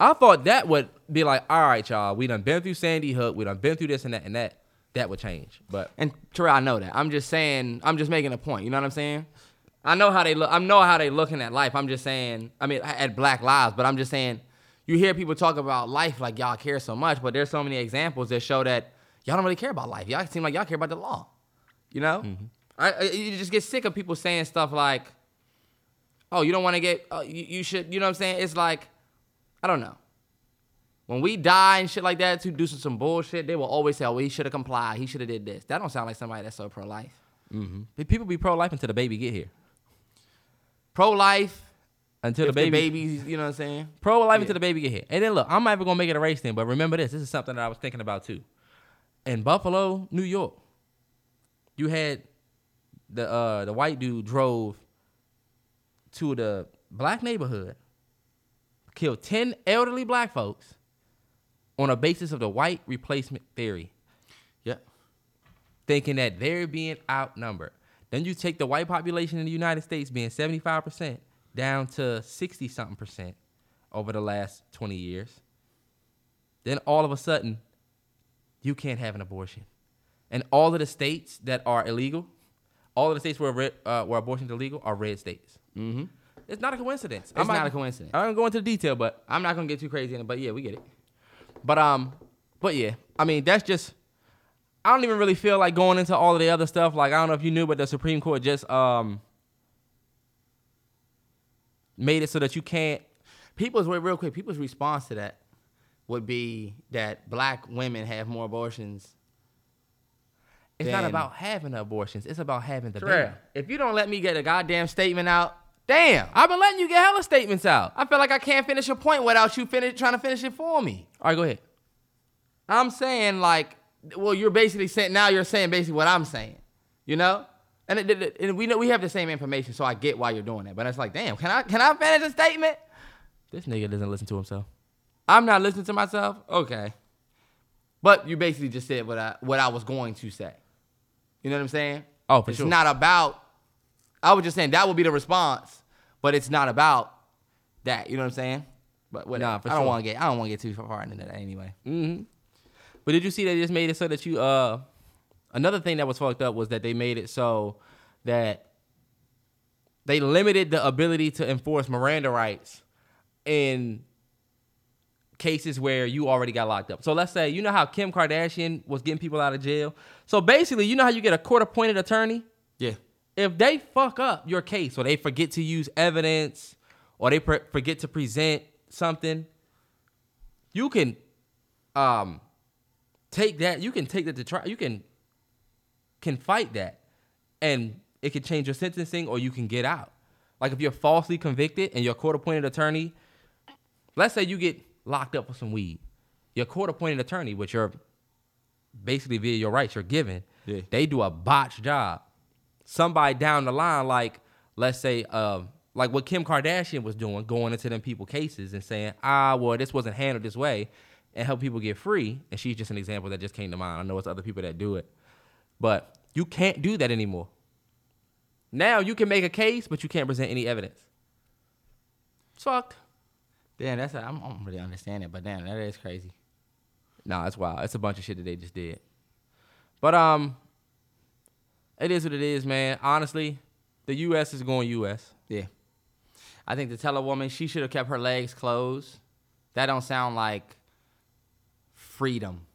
I thought that would be like, all right, y'all, we done been through Sandy Hook, we done been through this and that and that. That would change, but And Terrell, I know that. I'm just saying. I'm just making a point. You know what I'm saying? I know how they look. I know how they looking at life. I'm just saying. I mean, at Black Lives, but I'm just saying. You hear people talk about life like y'all care so much, but there's so many examples that show that y'all don't really care about life. Y'all seem like y'all care about the law. You know? I, I you just get sick of people saying stuff like, "Oh, you don't want to get. Uh, you, you should." You know what I'm saying? It's like, I don't know. When we die and shit like that to do some, some bullshit, they will always say, "Oh, he should have complied. He should have did this." That don't sound like somebody that's so pro life. people be pro life until the baby get here. Pro life Until the the baby, babies, you know what I'm saying? pro life Yeah. until the baby get here. And then look, I'm not even gonna make it a race thing, but remember this. This is something that I was thinking about too. In Buffalo, New York, you had the uh the white dude drove to the black neighborhood, killed ten elderly black folks on a basis of the white replacement theory. Yeah. thinking that they're being outnumbered. Then you take the white population in the United States being 75% down to 60 something percent over the last 20 years. Then all of a sudden, you can't have an abortion. And all of the states that are illegal, all of the states where, red, uh, where abortion is illegal are red states. Mm-hmm. It's not a coincidence. It's not a coincidence. I don't go into the detail, but I'm not gonna get too crazy in it, but yeah, we get it. but um, but yeah, I mean that's just. I don't even really feel like going into all of the other stuff. Like I don't know if you knew, but the Supreme Court just um made it so that you can't. People's wait, real quick. People's response to that would be that black women have more abortions. It's not about having abortions. It's about having the baby. If you don't let me get a goddamn statement out, damn. I've been letting you get hella statements out. I feel like I can't finish a point without you finish trying to finish it for me. All right, go ahead. I'm saying like, well, you're basically saying now you're saying basically what I'm saying, you know. And, it, it- and we know we have the same information, so I get why you're doing it. But it's like, damn, can I can I finish a statement? This nigga doesn't listen to himself. I'm not listening to myself. Okay, but you basically just said what I what I was going to say. You know what I'm saying? Oh, for it's sure. not about. I was just saying that would be the response, but it's not about that. You know what I'm saying? But whatever. Nah, for I don't sure. want to get I don't want to get too far into that anyway. Mm-hmm. But did you see they just made it so that you uh another thing that was fucked up was that they made it so that they limited the ability to enforce Miranda rights in cases where you already got locked up. So let's say you know how Kim Kardashian was getting people out of jail. So basically, you know how you get a court appointed attorney? Yeah. if they fuck up your case or they forget to use evidence or they pre- forget to present something, you can um take that. You can take that to trial. You can can fight that, and it can change your sentencing or you can get out. Like if you're falsely convicted and your court appointed attorney, let's say you get locked up for some weed, your court appointed attorney, which you're basically via your rights you're given, Yeah. they do a botched job somebody down the line, like let's say, um, like what Kim Kardashian was doing, going into them people cases and saying, ah, well, this wasn't handled this way, and help people get free. And she's just an example that just came to mind. I know it's other people that do it, but you can't do that anymore. Now you can make a case, but you can't present any evidence. It's fucked. Damn, that's I don't I don't really understand it, but damn, that is crazy. Nah, it's wild. It's a bunch of shit that they just did. But um, it is what it is, man. Honestly, the U.S. is going U.S. Yeah. I think to tell a woman she should have kept her legs closed, that don't sound like freedom.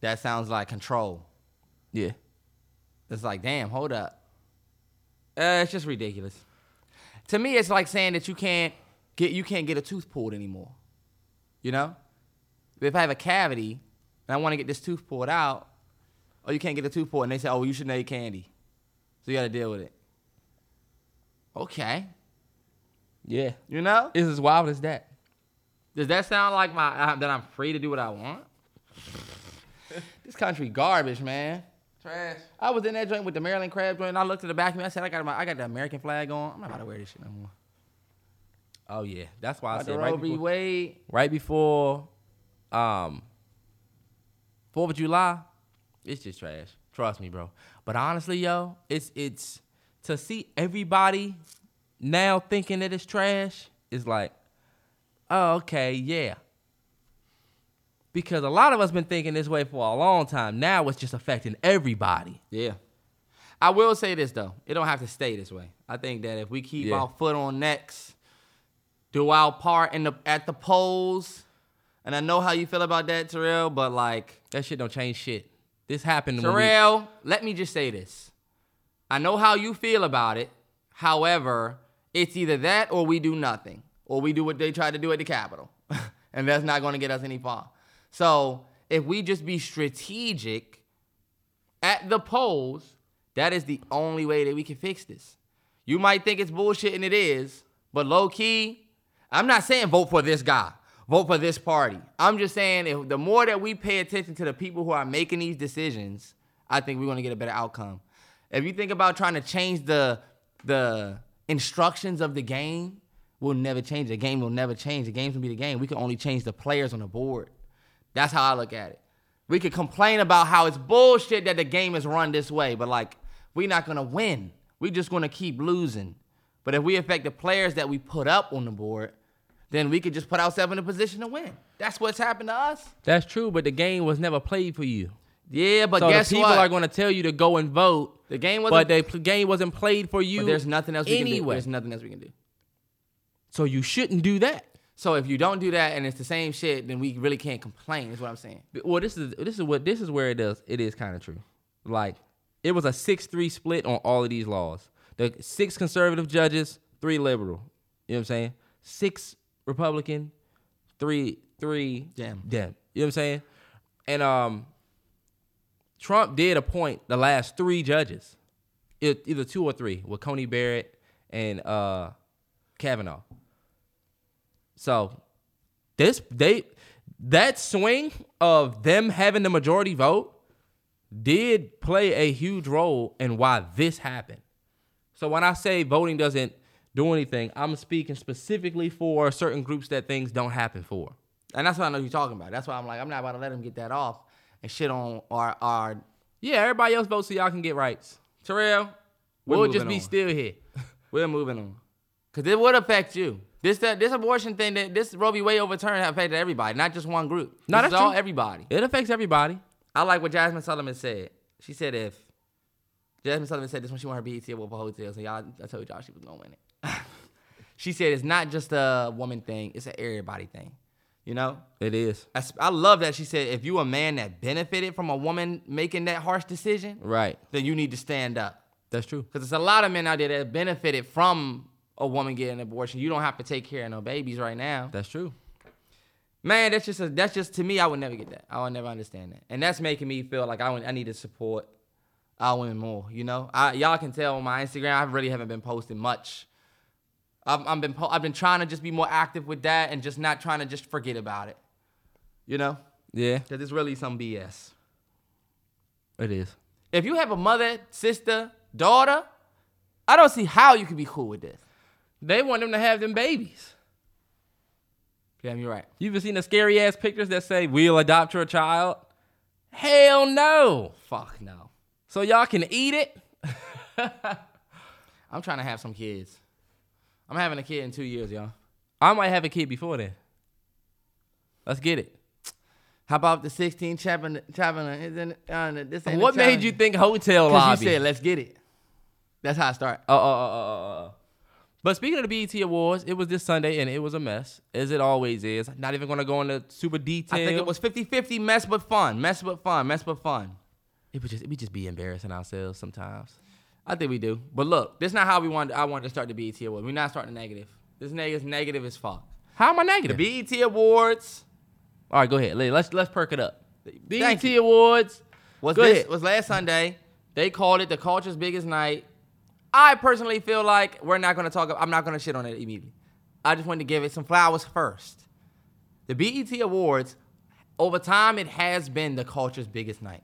That sounds like control. Yeah. It's like, damn, hold up. Uh, it's just ridiculous. To me, it's like saying that you can't get you can't get a tooth pulled anymore. You know, if I have a cavity and I want to get this tooth pulled out, or you can't get a tooth pulled, and they say, "Oh, you shouldn't eat candy," so you got to deal with it. Okay, Yeah. you know, It's as wild as that. does that sound like my uh, that I'm free to do what I want? this country garbage, man. Trash. I was in that joint with the Maryland crab joint, and I looked at the back of me. I said, "I got my, I got the American flag on. I'm not about to wear this shit no more." Oh yeah, that's why I said right before, Wade. right before, um, Fourth of July, it's just trash. Trust me, bro. But honestly, yo, it's it's to see everybody now thinking that it's trash is like, oh okay, yeah. Because a lot of us been thinking this way for a long time. Now it's just affecting everybody. Yeah. I will say this though, it don't have to stay this way. I think that if we keep Yeah. our foot on necks, do our part in the at the polls, and I know how you feel about that, Terrell, but like That shit don't change shit. This happened. when we- Terrell, let me just say this. I know how you feel about it. However, it's either that or we do nothing, or we do what they tried to do at the Capitol, and that's not going to get us any far. So if we just be strategic at the polls, that is the only way that we can fix this. You might think it's bullshit, and it is, but low key, I'm not saying vote for this guy, vote for this party. I'm just saying if the more that we pay attention to the people who are making these decisions, I think we're gonna get a better outcome. If you think about trying to change the the instructions of the game, we'll never change. The game will never change. The game's gonna be the game. We can only change the players on the board. That's how I look at it. We could complain about how it's bullshit that the game is run this way, but like we're not gonna win. We're just gonna keep losing. But if we affect the players that we put up on the board, then we could just put ourselves in a position to win. That's what's happened to us. That's true, but the game was never played for you. Yeah, but so guess the people what? are going to tell you to go and vote. The game wasn't- but the pl- game wasn't played for you. but there's nothing else we can do. There's nothing else we can do. So you shouldn't do that. So if you don't do that and it's the same shit, then we really can't complain. Is what I'm saying. Well, this is this is what this is where it does. It is kind of true. Like it was a six-three split on all of these laws. The six conservative judges, three liberal. You know what I'm saying? Six Republican, three three Dem. Dem. You know what I'm saying? And um, Trump did appoint the last three judges, either two or three, with Coney Barrett and uh, Kavanaugh. So this they that swing of them having the majority vote did play a huge role in why this happened. So when I say voting doesn't do anything, I'm speaking specifically for certain groups that things don't happen for. And that's what I know you're talking about. That's why I'm like, I'm not about to let them get that off and shit on our our Yeah, everybody else votes so y'all can get rights. Terrell. we're We'll just be on. still here. We're moving on. Cause it would affect you. This that this abortion thing that this Roe v. Wade overturn affected everybody, not just one group. Not this all true. everybody. It affects everybody. I like what Jazmine Sullivan said. She said if Jazmine Sullivan said this when she won her BET award for Heaux Tales, and y'all I told y'all she was gonna win it. she said it's not just a woman thing, it's an everybody thing. You know? it is. I love that she said if you a man that benefited from a woman making that harsh decision, Right. then you need to stand up. That's true. Because there's a lot of men out there that benefited from a woman getting an abortion. You don't have to take care of no babies right now. That's true. Man, that's just a, that's just to me. I would never get that. I would never understand that, and that's making me feel like I would, I need to support our women more. You know, I, y'all can tell on my Instagram. I really haven't been posting much. I've, I've been po- I've been trying to just be more active with that and just not trying to just forget about it. You know, Yeah, because it's really some BS. it is. If you have a mother, sister, daughter, I don't see how you can be cool with this. They want them to have them babies. Damn, you're right. You ever seen the scary ass pictures that say we'll adopt your child? Hell no. Fuck no. So y'all can eat it? I'm trying to have some kids. I'm having a kid in two years, y'all. I might have a kid before then. Let's get it. How about the 16 chopping, chopping, isn't uh, this ain't What made you think hotel lobby? you said, let's get it. That's how I start. Uh, uh, uh, uh, uh. But speaking of the BET Awards, it was this Sunday and it was a mess, as it always is. Not even gonna go into super detail. I think it was 50-50, mess but fun. Mess but fun. Mess but fun. It would just we just be embarrassing ourselves sometimes. I think we do. But look, this is not how we want. I want to start the BET Awards. We're not starting negative. This nigga is negative as fuck. How am I The negative? BET Awards All right, go ahead. Let- Let's let's perk it up. BET Awards. was Go this ahead. was last Sunday. They called it the culture's biggest night. I personally feel like we're not gonna talk. I'm not gonna shit on it immediately. I just wanted to give it some flowers first. The BET Awards, over time, it has been the culture's biggest night.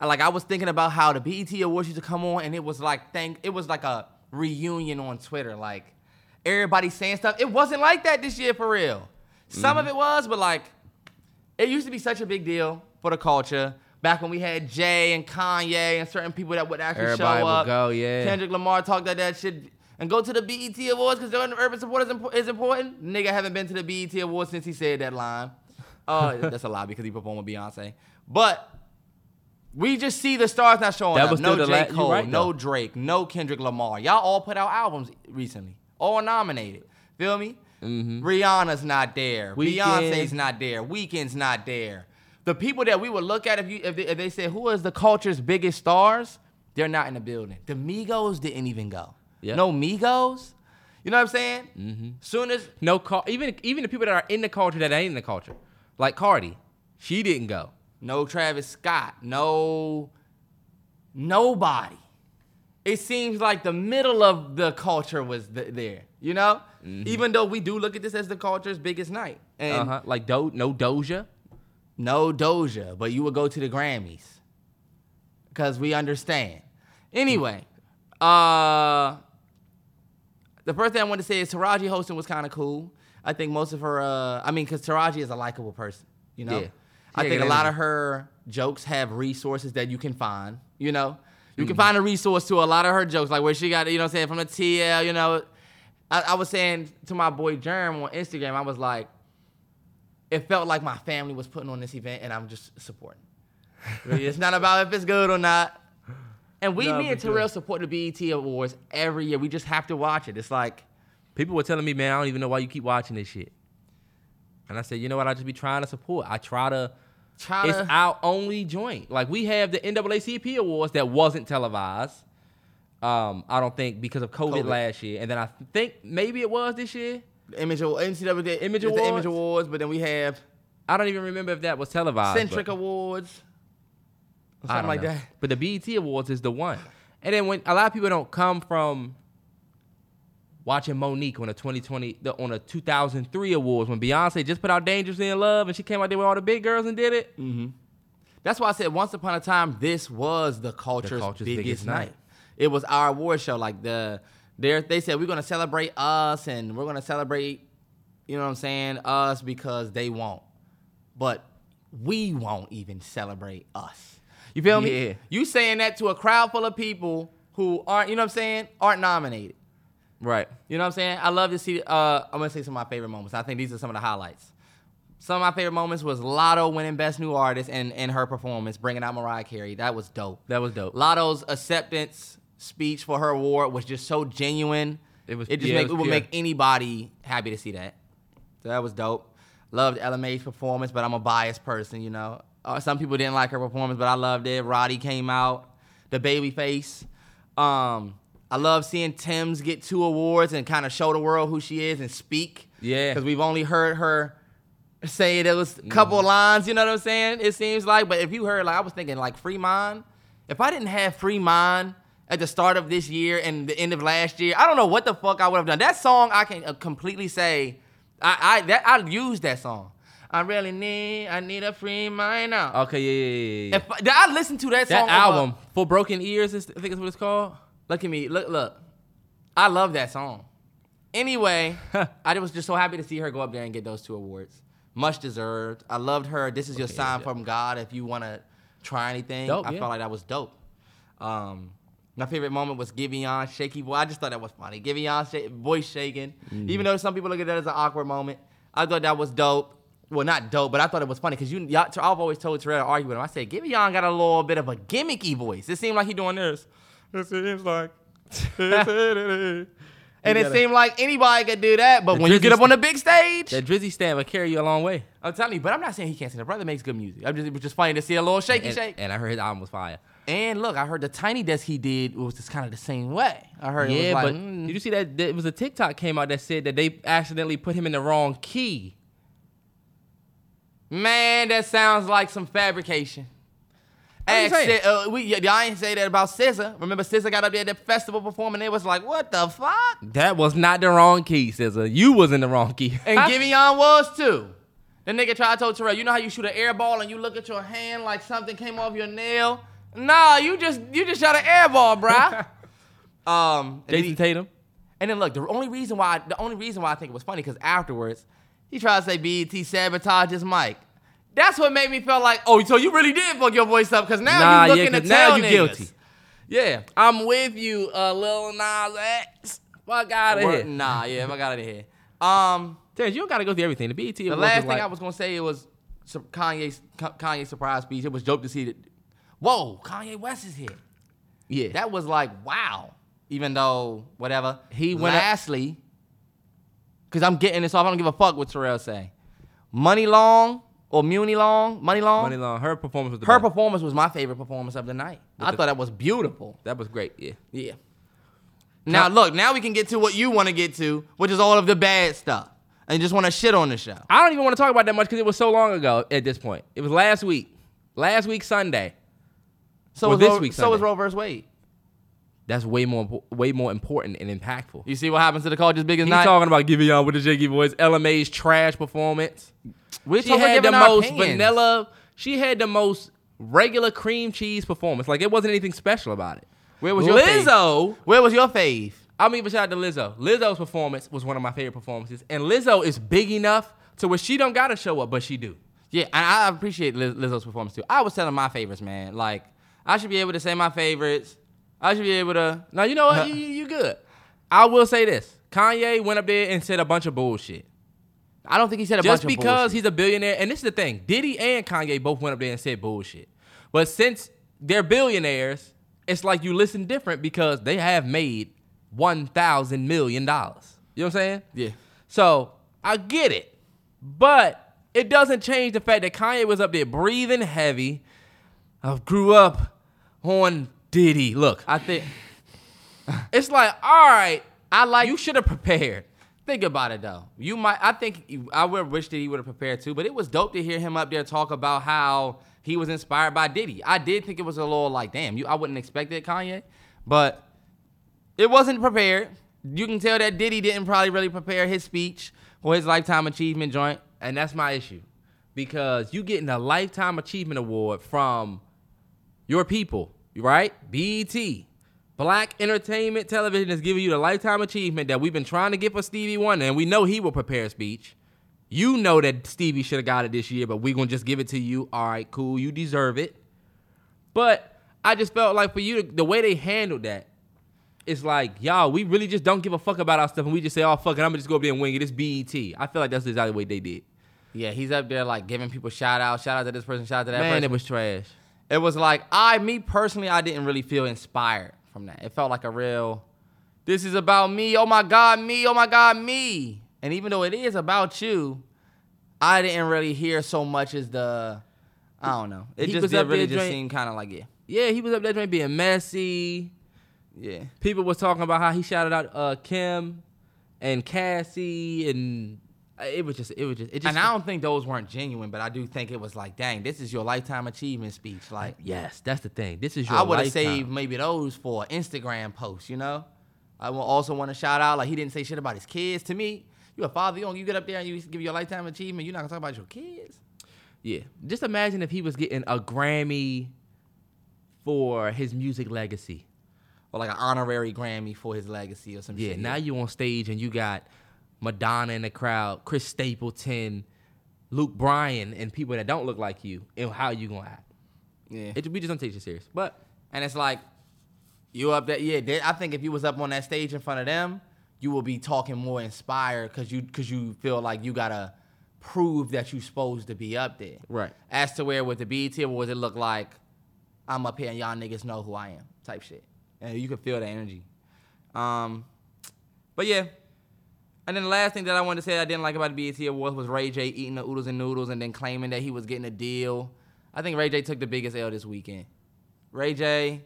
I- Like I was thinking about how the BET Awards used to come on, and it was like thank. It was like a reunion on Twitter. Like everybody saying stuff. It wasn't like that this year for real. Some of mm-hmm. it was, but like it used to be such a big deal for the culture. Back when we had Jay and Kanye and certain people that would actually Everybody show would up. go, yeah. Kendrick Lamar talked that that shit and go to the BET Awards because the urban support is, is important. Nigga haven't been to the BET Awards since he said that line. Uh, that's a lie because he performed with Beyonce. But we just see the stars not showing That up. No J. la- Cole, right, no. Drake, no Kendrick Lamar. Y'all all put out albums recently, all nominated. Feel me? Rihanna's not there. Mm-hmm. Beyonce's not there. Weeknd's not there. The people that we would look at if you if they, if they said who is the culture's biggest stars, they're not in the building. The Migos didn't even go. Yeah. No Migos. You know what I'm saying? Mm-hmm. Soon as No call. Even even the people that are in the culture that ain't in the culture, like Cardi, she didn't go. no Travis Scott, no nobody. It seems like the middle of the culture was th- there. You know, even though we do look at this as the culture's biggest night, and Uh huh. Like Do no Doja. No Doja, but you would go to the Grammys because we understand. Anyway, uh, the first thing I want to say is Taraji hosting was kind of cool. I think most of her, uh, I mean, because Taraji is a likable person, you know. Yeah. I Yeah, think a lot of her jokes have resources that you can find, you know. You Mm-hmm. can find a resource to a lot of her jokes, like where she got, you know, what I'm saying from the TL, you know. I, I was saying to my boy Germ on Instagram, I was like, it felt like my family was putting on this event and I'm just supporting. It's not about if it's good or not. And we, No, me and. Terrell support the BET Awards every year. We just have to watch it. It's like, People were telling me, man, I don't even know why you keep watching this shit. And I said, you know what? I just be trying to support. I try to. try It's to. our only joint. Like we have the NAACP awards that wasn't televised. Um, I don't think because of COVID, COVID. last year, and then I think maybe it was this year. Image Awards, NCAA Image it's the Awards? Image Awards, but then we have I don't even remember if that was televised. Centric but- Awards, or something like know. that. But the BET Awards is the one. And then when a lot of people don't come from watching Mo'Nique on the 2020 the, on the 2003 awards when Beyonce just put out Dangerously in Love and she came out there with all the big girls and did it. Mm-hmm. That's why I said once upon a time this was the culture's, culture's biggest, biggest night. night. It was our award show. Like the there they said we're gonna celebrate us and we're gonna celebrate, you know what I'm saying, us because they won't. But we won't even celebrate us. You feel me? You saying that to a crowd full of people who aren't, you know what I'm saying, aren't nominated. Right. You know what I'm saying? I love to see. Uh, I'm gonna say some of my favorite moments. I think these are some of the highlights. Some of my favorite moments was Latto winning Best New Artist and and her performance, bringing out Mariah Carey. That was dope. That was dope. Latto's acceptance speech for her award was just so genuine. It was- It just yeah, make, it it, would pure. make anybody happy to see that. So that was dope. Loved Ella Mai's performance, but I'm a biased person, you know. Uh, some people didn't like her performance, but I loved it. Roddy came out, the Babyface. Um, I love seeing Tems get two awards and kind of show the world who she is and speak. Yeah. Because we've only heard her say there was a couple Mm-hmm. lines, you know what I'm saying? It seems like, but if you heard, like, I was thinking, like, Free Mind, if I didn't have Free Mind at the start of this year and the end of last year, I don't know what the fuck I would have done. That song, I can uh, completely say, I, I, that, I used that song. I really need, I need a free mind now. Okay, yeah, yeah, yeah, yeah. If I, did I listen to that song. that album, For Broken Ears, is, I think is what it's called. Look at me. Look, look. I love that song. Anyway, I was just so happy to see her go up there and get those two awards. Much deserved. I loved her. This is your Okay, sign yeah. from God if you want to try anything. Dope, I yeah. felt like that was dope. Um, my favorite moment was Giveon shaky voice. I just thought that was funny. Giveon sh- voice shaking. Mm-hmm. Even though some people look at that as an awkward moment, I thought that was dope. Well, not dope, but I thought it was funny because you, y'all, I've always told Terrell to argue with him. I said, Giveon got a little bit of a gimmicky voice. It seemed like he doing this. It seems like. and it gotta- seemed like anybody could do that, but when you get up on the big stage, That Drizzy stamp will carry you a long way. I'm telling you. But I'm not saying he can't sing. The brother makes good music. I'm just, it was just funny to see a little shaky And, shake. and I heard his album was fire. And look, I heard the tiny desk he did was just kind of the same way. I heard it Yeah, was like, but mm. did you see that? It was a TikTok came out that said that they accidentally put him in the wrong key. man, that sounds like some fabrication. You Ask uh, we, I ain't say that about SZA. Remember, SZA got up there at the festival performing. They was like, "What the fuck?" That was not the wrong key, Scissor. You was in the wrong key. And Giveon was too. The nigga tried to tell Terrell, you know how you shoot an air ball and you look at your hand like something came off your nail? Nah, you just you just shot an air ball, bruh. um, and then, Jason he- Tatum. and then look, the only reason why the only reason why I think it was funny because afterwards he tried to say BET sabotaged his mic. That's what made me feel like, oh, so you really did fuck your voice up because now Nah, you looking yeah, looking 'cause to now you niggas. guilty. Yeah. I'm with you, uh, Lil Nas X. Fuck out of Word- here. Nah, yeah, I got it here. Um, Terrence, you don't gotta go through everything. The BET The last thing like, I was gonna say it was some Kanye's Kanye surprise speech. It was dope to see that. Whoa, Kanye West is here. yeah, That was like wow. Even though whatever He went Lastly, because I'm getting this off. I don't give a fuck what Terrell say. Money Long or Muni Long, Money Long. Money Long. Her performance was the Her best. performance was my favorite performance of the night. I the- thought that was beautiful. That was great. Yeah. Yeah. Now look, now we can get to what you want to get to, which is all of the bad stuff, and you just want to shit on the show. I don't even want to talk about that much because it was so long ago. At this point, it was last week. Last week Sunday. So Well, is this Roe, week so is Sunday. Roe versus Wade. That's way more, way more important and impactful. You see what happens to the culture's biggest He's night? talking about giving y'all with the shaky Boys, Ella Mai's trash performance. We're She had the most opinions. vanilla. She had the most regular cream cheese performance. Like it wasn't anything special about it. Where was your fave? Lizzo? Where was your fave? I'm even shout out to Lizzo. Lizzo's performance was one of my favorite performances, and Lizzo is big enough to where she don't gotta show up, but she do. Yeah, and I appreciate Liz- Lizzo's performance too. I was telling my favorites, man. Like I should be able to say my favorites. I should be able to. Now you know what? you, you you good. I will say this: Kanye went up there and said a bunch of bullshit. I don't think he said a Just bunch of bullshit. Just because he's a billionaire, and this is the thing: Diddy and Kanye both went up there and said bullshit. But since they're billionaires, it's like you listen different because they have made one thousand million dollars. You know what I'm saying? Yeah. So I get it, but it doesn't change the fact that Kanye was up there breathing heavy. I grew up on Diddy. Look, I think it's like, all right, I like. you should have prepared. Think about it though. You might. I think I would wish that he would have prepared too. But it was dope to hear him up there talk about how he was inspired by Diddy. I did think it was a little like, damn, you. I wouldn't expect it, Kanye, but it wasn't prepared. You can tell that Diddy didn't probably really prepare his speech or his lifetime achievement joint. And that's my issue. Because you getting a lifetime achievement award from your people, right? BET. Black Entertainment Television is giving you the lifetime achievement that we've been trying to get for Stevie Wonder, and we know he will prepare a speech. You know that Stevie should have got it this year, but we're gonna just give it to you. All right, cool, you deserve it. But I just felt like for you, the way they handled that, it's like, y'all, we really just don't give a fuck about our stuff, and we just say, oh fuck it, I'm gonna just go up there and wing it. It's BET. I feel like that's exactly what they did. Yeah, he's up there like giving people shout out, shout out to this person, shout out to that Man, person. it was trash. It was like I, me personally, I didn't really feel inspired from that. It felt like a real, this is about me. Oh my God, me. Oh my God, me. And even though it is about you, I didn't really hear so much as the, I don't know. It He just did really just drink- seemed kind of like yeah, Yeah, he was up there trying being messy. yeah. People was talking about how he shouted out uh, Kim and Cassie, and Uh, it was just, it was just, it just. And I don't think those weren't genuine, but I do think it was like, dang, this is your lifetime achievement speech. Like, uh, yes, that's the thing. This is your. I would have saved maybe those for Instagram posts, you know? I will also want to shout out, like, he didn't say shit about his kids. To me, you a father, you, don't, you get up there and you give your lifetime achievement, you're not to talk about your kids. Yeah, just imagine if he was getting a Grammy for his music legacy. Or like an honorary Grammy for his legacy or some Yeah, shit. now you on stage and you got Madonna in the crowd, Chris Stapleton, Luke Bryan, and people that don't look like you. And how you gonna act? Yeah. It, we just don't take you serious. But and it's like, you up there, yeah, they- I think if you was up on that stage in front of them, you will be talking more inspired because you, cause you feel like you got to prove that you're supposed to be up there. Right. As to where with the BET Awards, it look like I'm up here and y'all niggas know who I am type shit. And you can feel the energy. Um, but yeah. And then the last thing that I wanted to say I didn't like about the BET Awards was Ray J eating the oodles and noodles and then claiming that he was getting a deal. I think Ray J took the biggest L this weekend. Ray J.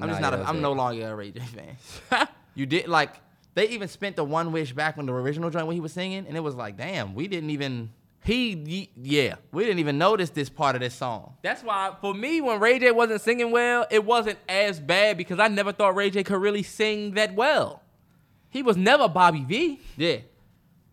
I'm just not. yeah, A, I'm that's no longer a Ray J fan. you did like they even spent the one wish back when the original joint when he was singing, and it was like, damn, we didn't even He, yeah. we didn't even notice this part of this song. That's why, for me, when Ray J wasn't singing well, it wasn't as bad because I never thought Ray J could really sing that well. He was never Bobby V. Yeah,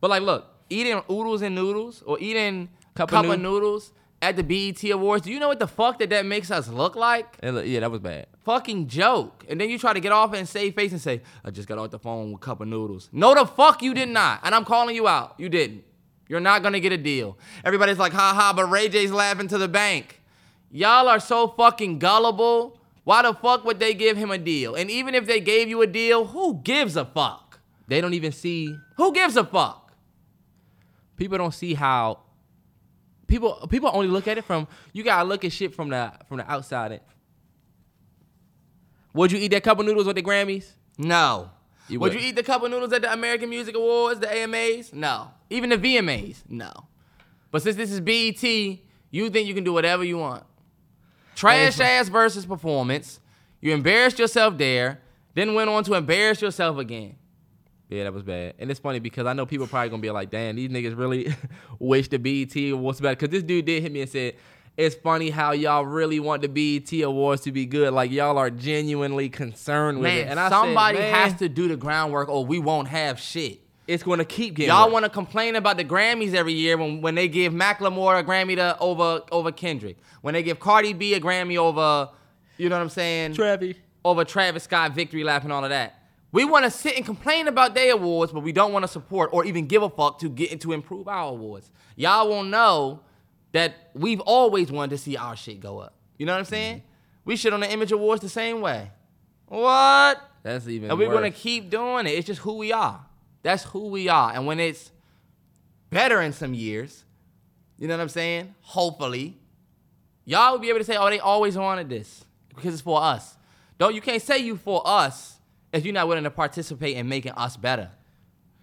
but like, look, eating oodles and noodles or eating Cup cup, of of, noodles at the BET Awards. Do you know what the fuck that that makes us look like? Yeah, that was bad. fucking joke. And then you try to get off and save face and say, I just got off the phone with a cup of noodles. No, the fuck you did not. And I'm calling you out. You didn't. You're not gonna get a deal. Everybody's like, ha ha, but Ray J's laughing to the bank. Y'all are so fucking gullible. Why the fuck would they give him a deal? And even if they gave you a deal, who gives a fuck? They don't even see Who gives a fuck? people don't see how people people only look at it from you gotta look at shit from the from the outside. Would you eat that cup of noodles with the Grammys? No. You Would wouldn't. you eat the cup of noodles at the American Music Awards, the AMAs? No. Even the VMAs? No. But since this is BET, you think you can do whatever you want. Trash ass versus performance. You embarrassed yourself there, then went on to embarrass yourself again. Yeah, that was bad. And it's funny because I know people probably gonna be like, damn, these niggas really wish the BET Awards better. Cause this dude did hit me and said, it's funny how y'all really want the BET Awards to be good. Like y'all are genuinely concerned with it. And I somebody said, man, has to do the groundwork or we won't have shit. it's gonna keep getting Y'all to complain about the Grammys every year when, when they give Macklemore a Grammy to over over Kendrick, when they give Cardi B a Grammy over, you know what I'm saying, Travis. over Travis Scott, Victory Lap, and all of that. We want to sit and complain about their awards, but we don't want to support or even give a fuck to get to improve our awards. Y'all won't know that we've always wanted to see our shit go up. You know what I'm mm-hmm. saying? We shit on the Image Awards the same way. What? That's even And we're worse. gonna keep doing it. It's just who we are. That's who we are. And when it's better in some years, you know what I'm saying? Hopefully, y'all will be able to say, "Oh, they always wanted this because it's for us." Don't you can't say you for us if you're not willing to participate in making us better.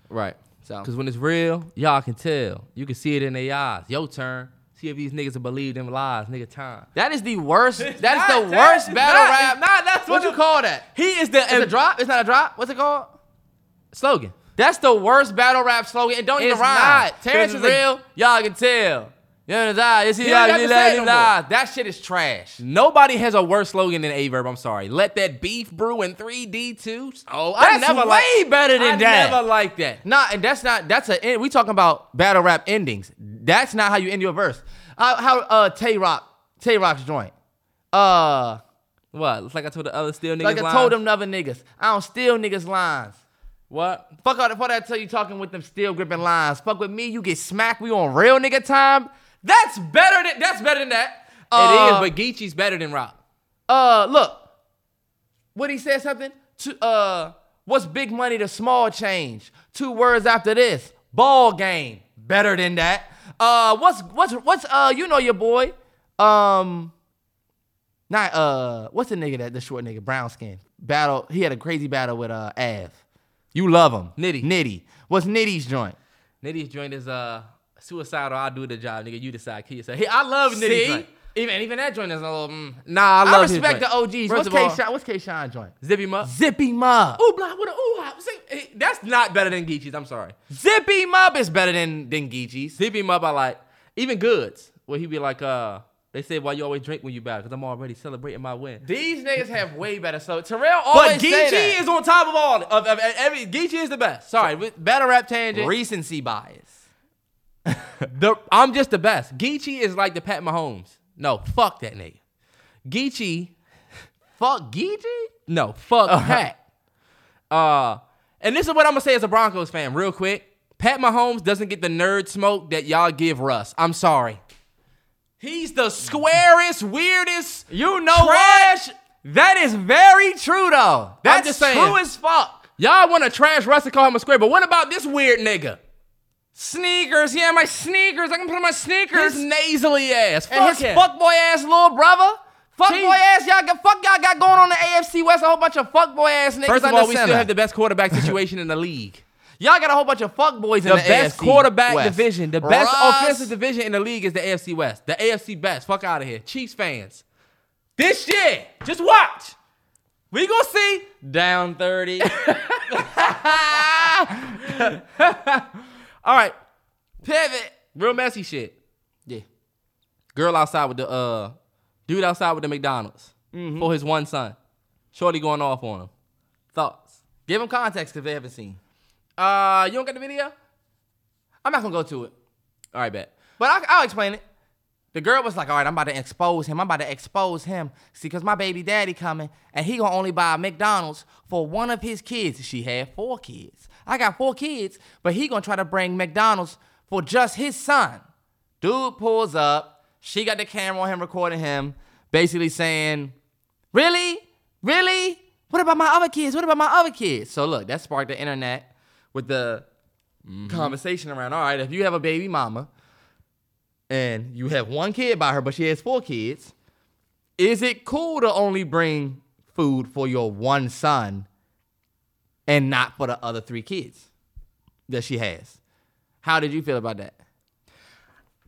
Right. So- Because when it's real, y'all can tell. You can see it in their eyes. Your turn. See if these niggas believe them lies. Nigga, time. That is the worst. That's not- the that- worst it's battle not- rap. it's not. That's what what you the- call that. He is the It's a drop. It's not a drop. What's it called? slogan. That's the worst battle rap slogan. It don't even It's rhyme. not. Terrence It's is a- real. Y'all can tell. You know what I'm saying? You don't have to say it no more. That shit is trash. Nobody has a worse slogan than Aye Verb. I'm sorry. Let that beef brew in 3D2. Oh, I never. That's way liked- better than I that. I never liked that. Nah, and that's not. That's a. We talking about battle rap endings. That's not how you end your verse. How, how uh Tay Roc, Tay Roc's joint. Uh, What? It's like I told the other still niggas. like I lines. told them other niggas, I don't steal niggas lines. What? Fuck all the fuck that tell you talking with them steel gripping lines. Fuck with me, you get smacked. We on real nigga time. That's better than that's better than that. it Uh, is, but Geechi's better than Roc. uh, look, what he said something to uh, what's big money to small change? Two words after this, ball game. Better than that. Uh, what's what's what's uh, you know your boy, um, not uh, what's the nigga that the short nigga brown skin battle? He had a crazy battle with uh Av. You love him, Nitty. Nitty. What's Nitty's joint? Nitty's joint is uh suicidal. I'll do the job, nigga. You decide. Kill yourself. Hey, I love Nitty's See, even even that joint is a little. Mm. Nah, I love I, respect the OGs. First What's of K? What's K Shine joint? Zippy him up. Zip him up. Ooh, blah, what a ooh. See, hey, that's not better than Geechi's. I'm sorry. Zip him up is better than than Geechi's. Zip him up. I like even goods where he be like, uh, they say why you always drink when you bad because I'm already celebrating my win. These niggas have way better. So Terrell always But Geechi is on top of all of, of every. Geechi is the best. Sorry, with battle rap tangent. recency bias. The, I'm just the best. Geechi is like the Pat Mahomes. No, fuck that nigga. Geechi, Fuck Geechi. no, fuck Pat. Uh, and this is what I'm gonna say as a Broncos fan, real quick. Pat Mahomes doesn't get the nerd smoke that y'all give Russ. I'm sorry. He's the squarest, weirdest. You know trash. what? That is very true though. That's just saying. true as fuck. Y'all want to trash Russ and call him a square, but what about this weird nigga? Sneakers, yeah, my sneakers. I can put on my sneakers. His nasally ass. Fuck and his him. fuckboy ass little brother. Fuckboy ass, y'all got fuck y'all got going on the AFC West. A whole bunch of fuckboy ass niggas. First of all, we still have the best quarterback situation in the league. Y'all got a whole bunch of fuckboys in The the best AFC quarterback West. division, the best offensive division in the league is the AFC West. The AFC best. Fuck out of here. Chiefs fans. This year, just watch. We gonna see Down 30. All right, pivot. Real messy shit. yeah. Girl outside with the uh, dude outside with the McDonald's for his one son. Shorty going off on him. Thoughts? Give him context if they haven't seen. Uh, you don't get the video? I'm not gonna go to it, All right, bet. but I, I'll explain it. The girl was like, "All right, I'm about to expose him. I'm about to expose him. See, cause my baby daddy coming, and he gonna only buy McDonald's for one of his kids. She had four kids. I got four kids, but he gonna try to bring McDonald's for just his son." Dude pulls up. She got the camera on him, recording him, basically saying, "Really, really? What about my other kids? What about my other kids?" So look, that sparked the internet with the mm-hmm. conversation around. All right, if you have a baby mama and you have one kid by her, but she has four kids, is it cool to only bring food for your one son and not for the other three kids that she has? How did you feel about that?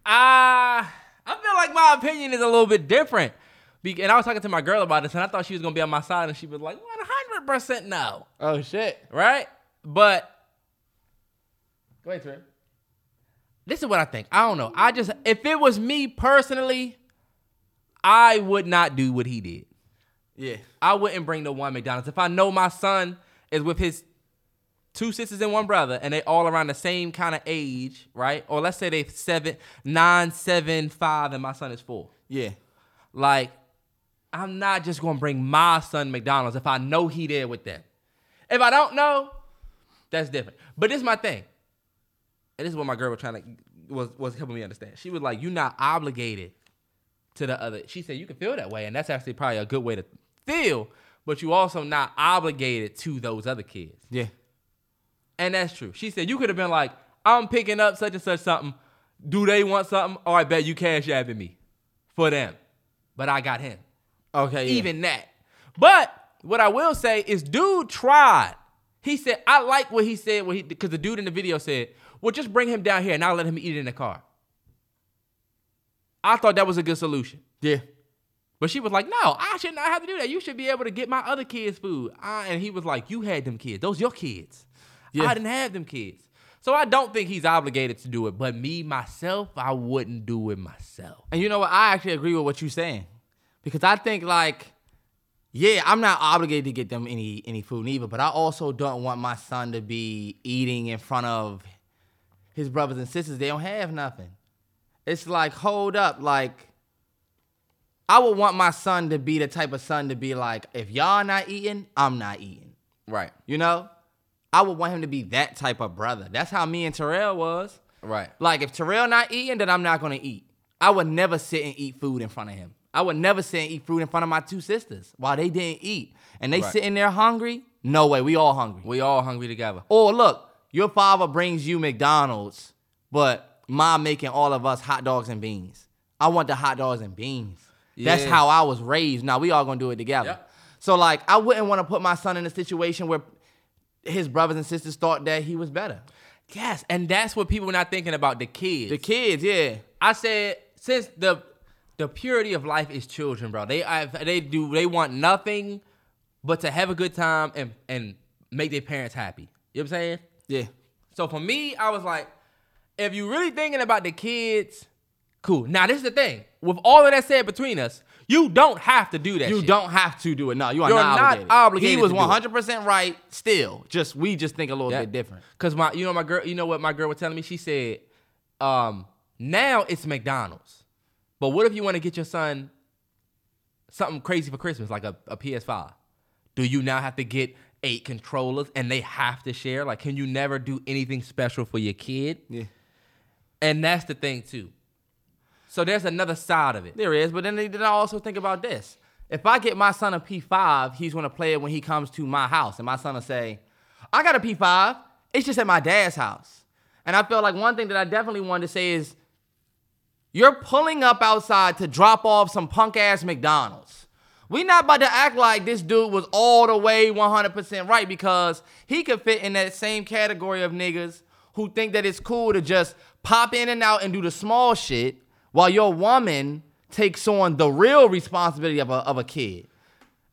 I I feel like my opinion is a little bit different. Be- And I was talking to my girl about this, and I thought she was gonna be on my side, and she was like, "100 percent no." Oh shit! Right? But Go ahead, Trey. this is what I think. I don't know. I just if it was me personally, I would not do what he did. Yeah, I wouldn't bring the one McDonald's. If I know my son is with his two sisters and one brother, and they all around the same kind of age, right? Or let's say they seven, nine, seven, five, and my son is four. yeah, Like, I'm not just gonna bring my son McDonald's if I know he there with them. If I don't know, that's different. But this is my thing. And this is what my girl was trying to was was helping me understand. She was like, "You're not obligated to the other." She said, "You can feel that way, and that's actually probably a good way to feel, but you also not obligated to those other kids." yeah. And that's true. She said, "You could have been like, I'm picking up such and such something. Do they want something? Oh, I bet you cash apping me for them, but I got him." Okay, yeah. even that. But what I will say is, dude tried. He said, I like what he said when he because the dude in the video said, Well, just bring him down here and I'll let him eat it in the car. I thought that was a good solution. yeah, But she was like, No, I should not have to do that. You should be able to get my other kids' food. I, and he was like, You had them kids. Those your kids. Yeah. I didn't have them kids. So I don't think he's obligated to do it. But me, myself, I wouldn't do it myself. And you know what? I actually agree with what you're saying. Because I think like, yeah, I'm not obligated to get them any any food either, but I also don't want my son to be eating in front of his brothers and sisters. They don't have nothing. It's like, hold up, like I would want my son to be the type of son to be like, if y'all not eating, I'm not eating. Right. You know? I would want him to be that type of brother. That's how me and Terrell was. Right. Like if Terrell not eating, then I'm not gonna eat. I would never sit and eat food in front of him. I would never sit and eat food in front of my two sisters while they didn't eat. And they Right. sitting there hungry. No way, we all hungry. We all hungry together. Or look, your father brings you McDonald's, but mom making all of us hot dogs and beans. I want the hot dogs and beans. That's how I was raised. Now we all gonna do it together. Yep. So like, I wouldn't want to put my son in a situation where his brothers and sisters thought that he was better. Yes, and that's what people were not thinking about the kids. The kids, yeah. I said since the the purity of life is children, bro. They I, they do they want nothing but to have a good time and and make their parents happy. You know what I'm saying? Yeah. So for me, I was like, if you really thinking about the kids, cool. Now this is the thing. With all of that said between us, you don't have to do that. You shit. don't have to do it. No, you are You're not, not obligated. obligated He was to do it. one hundred percent right. Still, just we just think a little Yeah. bit different. Cause my, you know, my girl, you know what my girl was telling me? She said, um, now it's McDonald's, but what if you want to get your son something crazy for Christmas, like a, a PS5? Do you now have to get eight controllers and they have to share? Like, can you never do anything special for your kid? Yeah, And that's the thing too. So there's another side of it. there is. But then, then I also think about this: if I get my son a P five, he's gonna play it when he comes to my house, and my son will say, "I got a P five. It's just at my dad's house." And I feel like one thing that I definitely wanted to say is, you're pulling up outside to drop off some punk ass McDonald's. We not about to act like this dude was all the way 100% right because he could fit in that same category of niggas who think that it's cool to just pop in and out and do the small shit while your woman takes on the real responsibility of a, of a kid.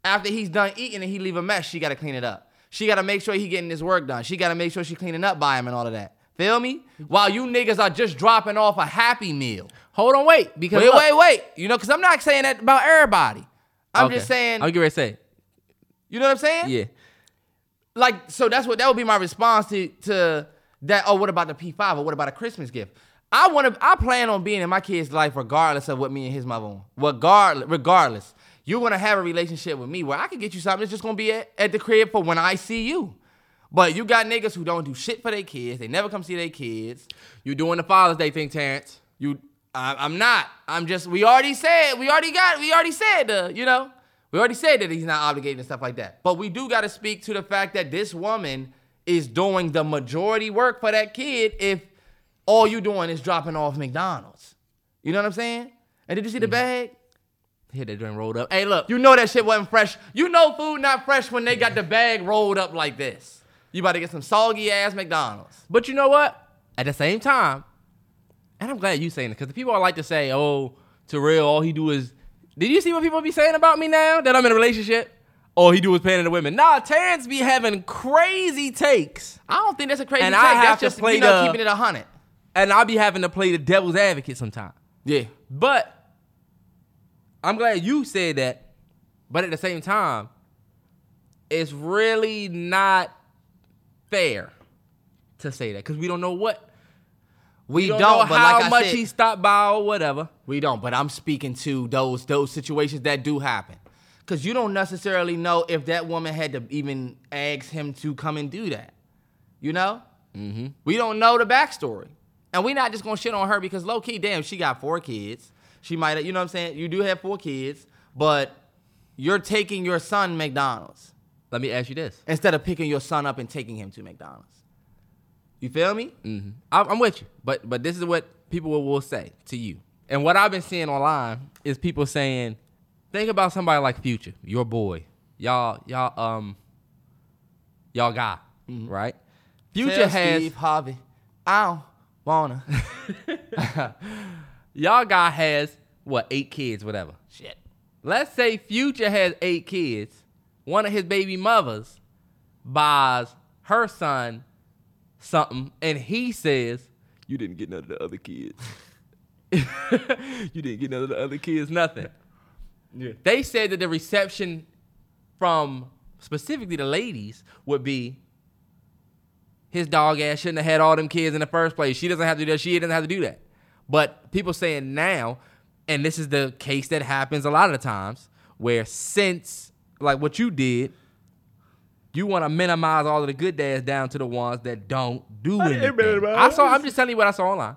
After he's done eating and he leave a mess, she got to clean it up. She got to make sure he getting his work done. She got to make sure she cleaning up by him and all of that. Feel me? While you niggas are just dropping off a happy meal. Hold on, wait. Because Wait, look- wait, wait. You know, because I'm not saying that about everybody. I'm Okay. just saying, I'll get ready to say. you know what I'm saying? Yeah. like so that's what that would be my response to to that oh what about the p5 or what about a christmas gift i want to i plan on being in my kid's life regardless of what me and his mother on regardless regardless. You're gonna have a relationship with me where i can get you something that's just gonna be at, at the crib for when i see you. But you got niggas who don't do shit for their kids. They never come see their kids. You doing the Father's Day thing, Terrence. you I, i'm not. I'm just we already said we already got we already said uh, you know? We already said that he's not obligated and stuff like that. But we do got to speak to the fact that this woman is doing the majority work for that kid if all you doing is dropping off mcdonald's you know what i'm saying and did you see the mm-hmm. bag Hit that joint rolled up. Hey, look. you know that shit wasn't fresh you know food not fresh when they got the bag rolled up like this you about to get some soggy ass mcdonald's But you know what? At the same time, and I'm glad you saying it because the people I like to say, "Oh, Terrell, all he do is." Did you see what people be saying about me now that I'm in a relationship? All he do is paying the women. Nah, Terrence be having crazy takes, i don't think that's a crazy And take. I have that's to just play you know the- keeping it a hundred and I'll be having to play the devil's advocate sometimes. yeah But I'm glad you said that. But at the same time, it's really not fair to say that because we don't know what we, we don't, don't, know but how like much said, he stopped by or whatever. We don't, but I'm speaking to those those situations that do happen. Cause you don't necessarily know if that woman had to even ask him to come and do that. You know? Mm-hmm. We don't know the backstory. And we not just gonna shit on her because low key, damn, she got four kids. She might have, you know what I'm saying? You do have four kids, but you're taking your son McDonald's Let me ask you this. instead of picking your son up and taking him to McDonald's. You feel me? Mm-hmm. I'm I'm with you, but but this is what people will, will say to you, and what I've been seeing online is people saying, think about somebody like Future, your boy, y'all y'all um y'all guy, right? Future Tell has Steve Harvey, I don't wanna. y'all guy has what eight kids, whatever. shit. Let's say Future has eight kids. One of his baby mothers buys her son something, and he says, "You didn't get none of the other kids. you didn't get none of the other kids. Nothing." Yeah. They said that the reception from specifically the ladies would be his dog ass shouldn't have had all them kids in the first place. She doesn't have to do that. She doesn't have to do that. But people saying now, and this is the case that happens a lot of the times, where since like what you did, you want to minimize all of the good dads down to the ones that don't do anything. I saw. I'm just telling you what I saw online.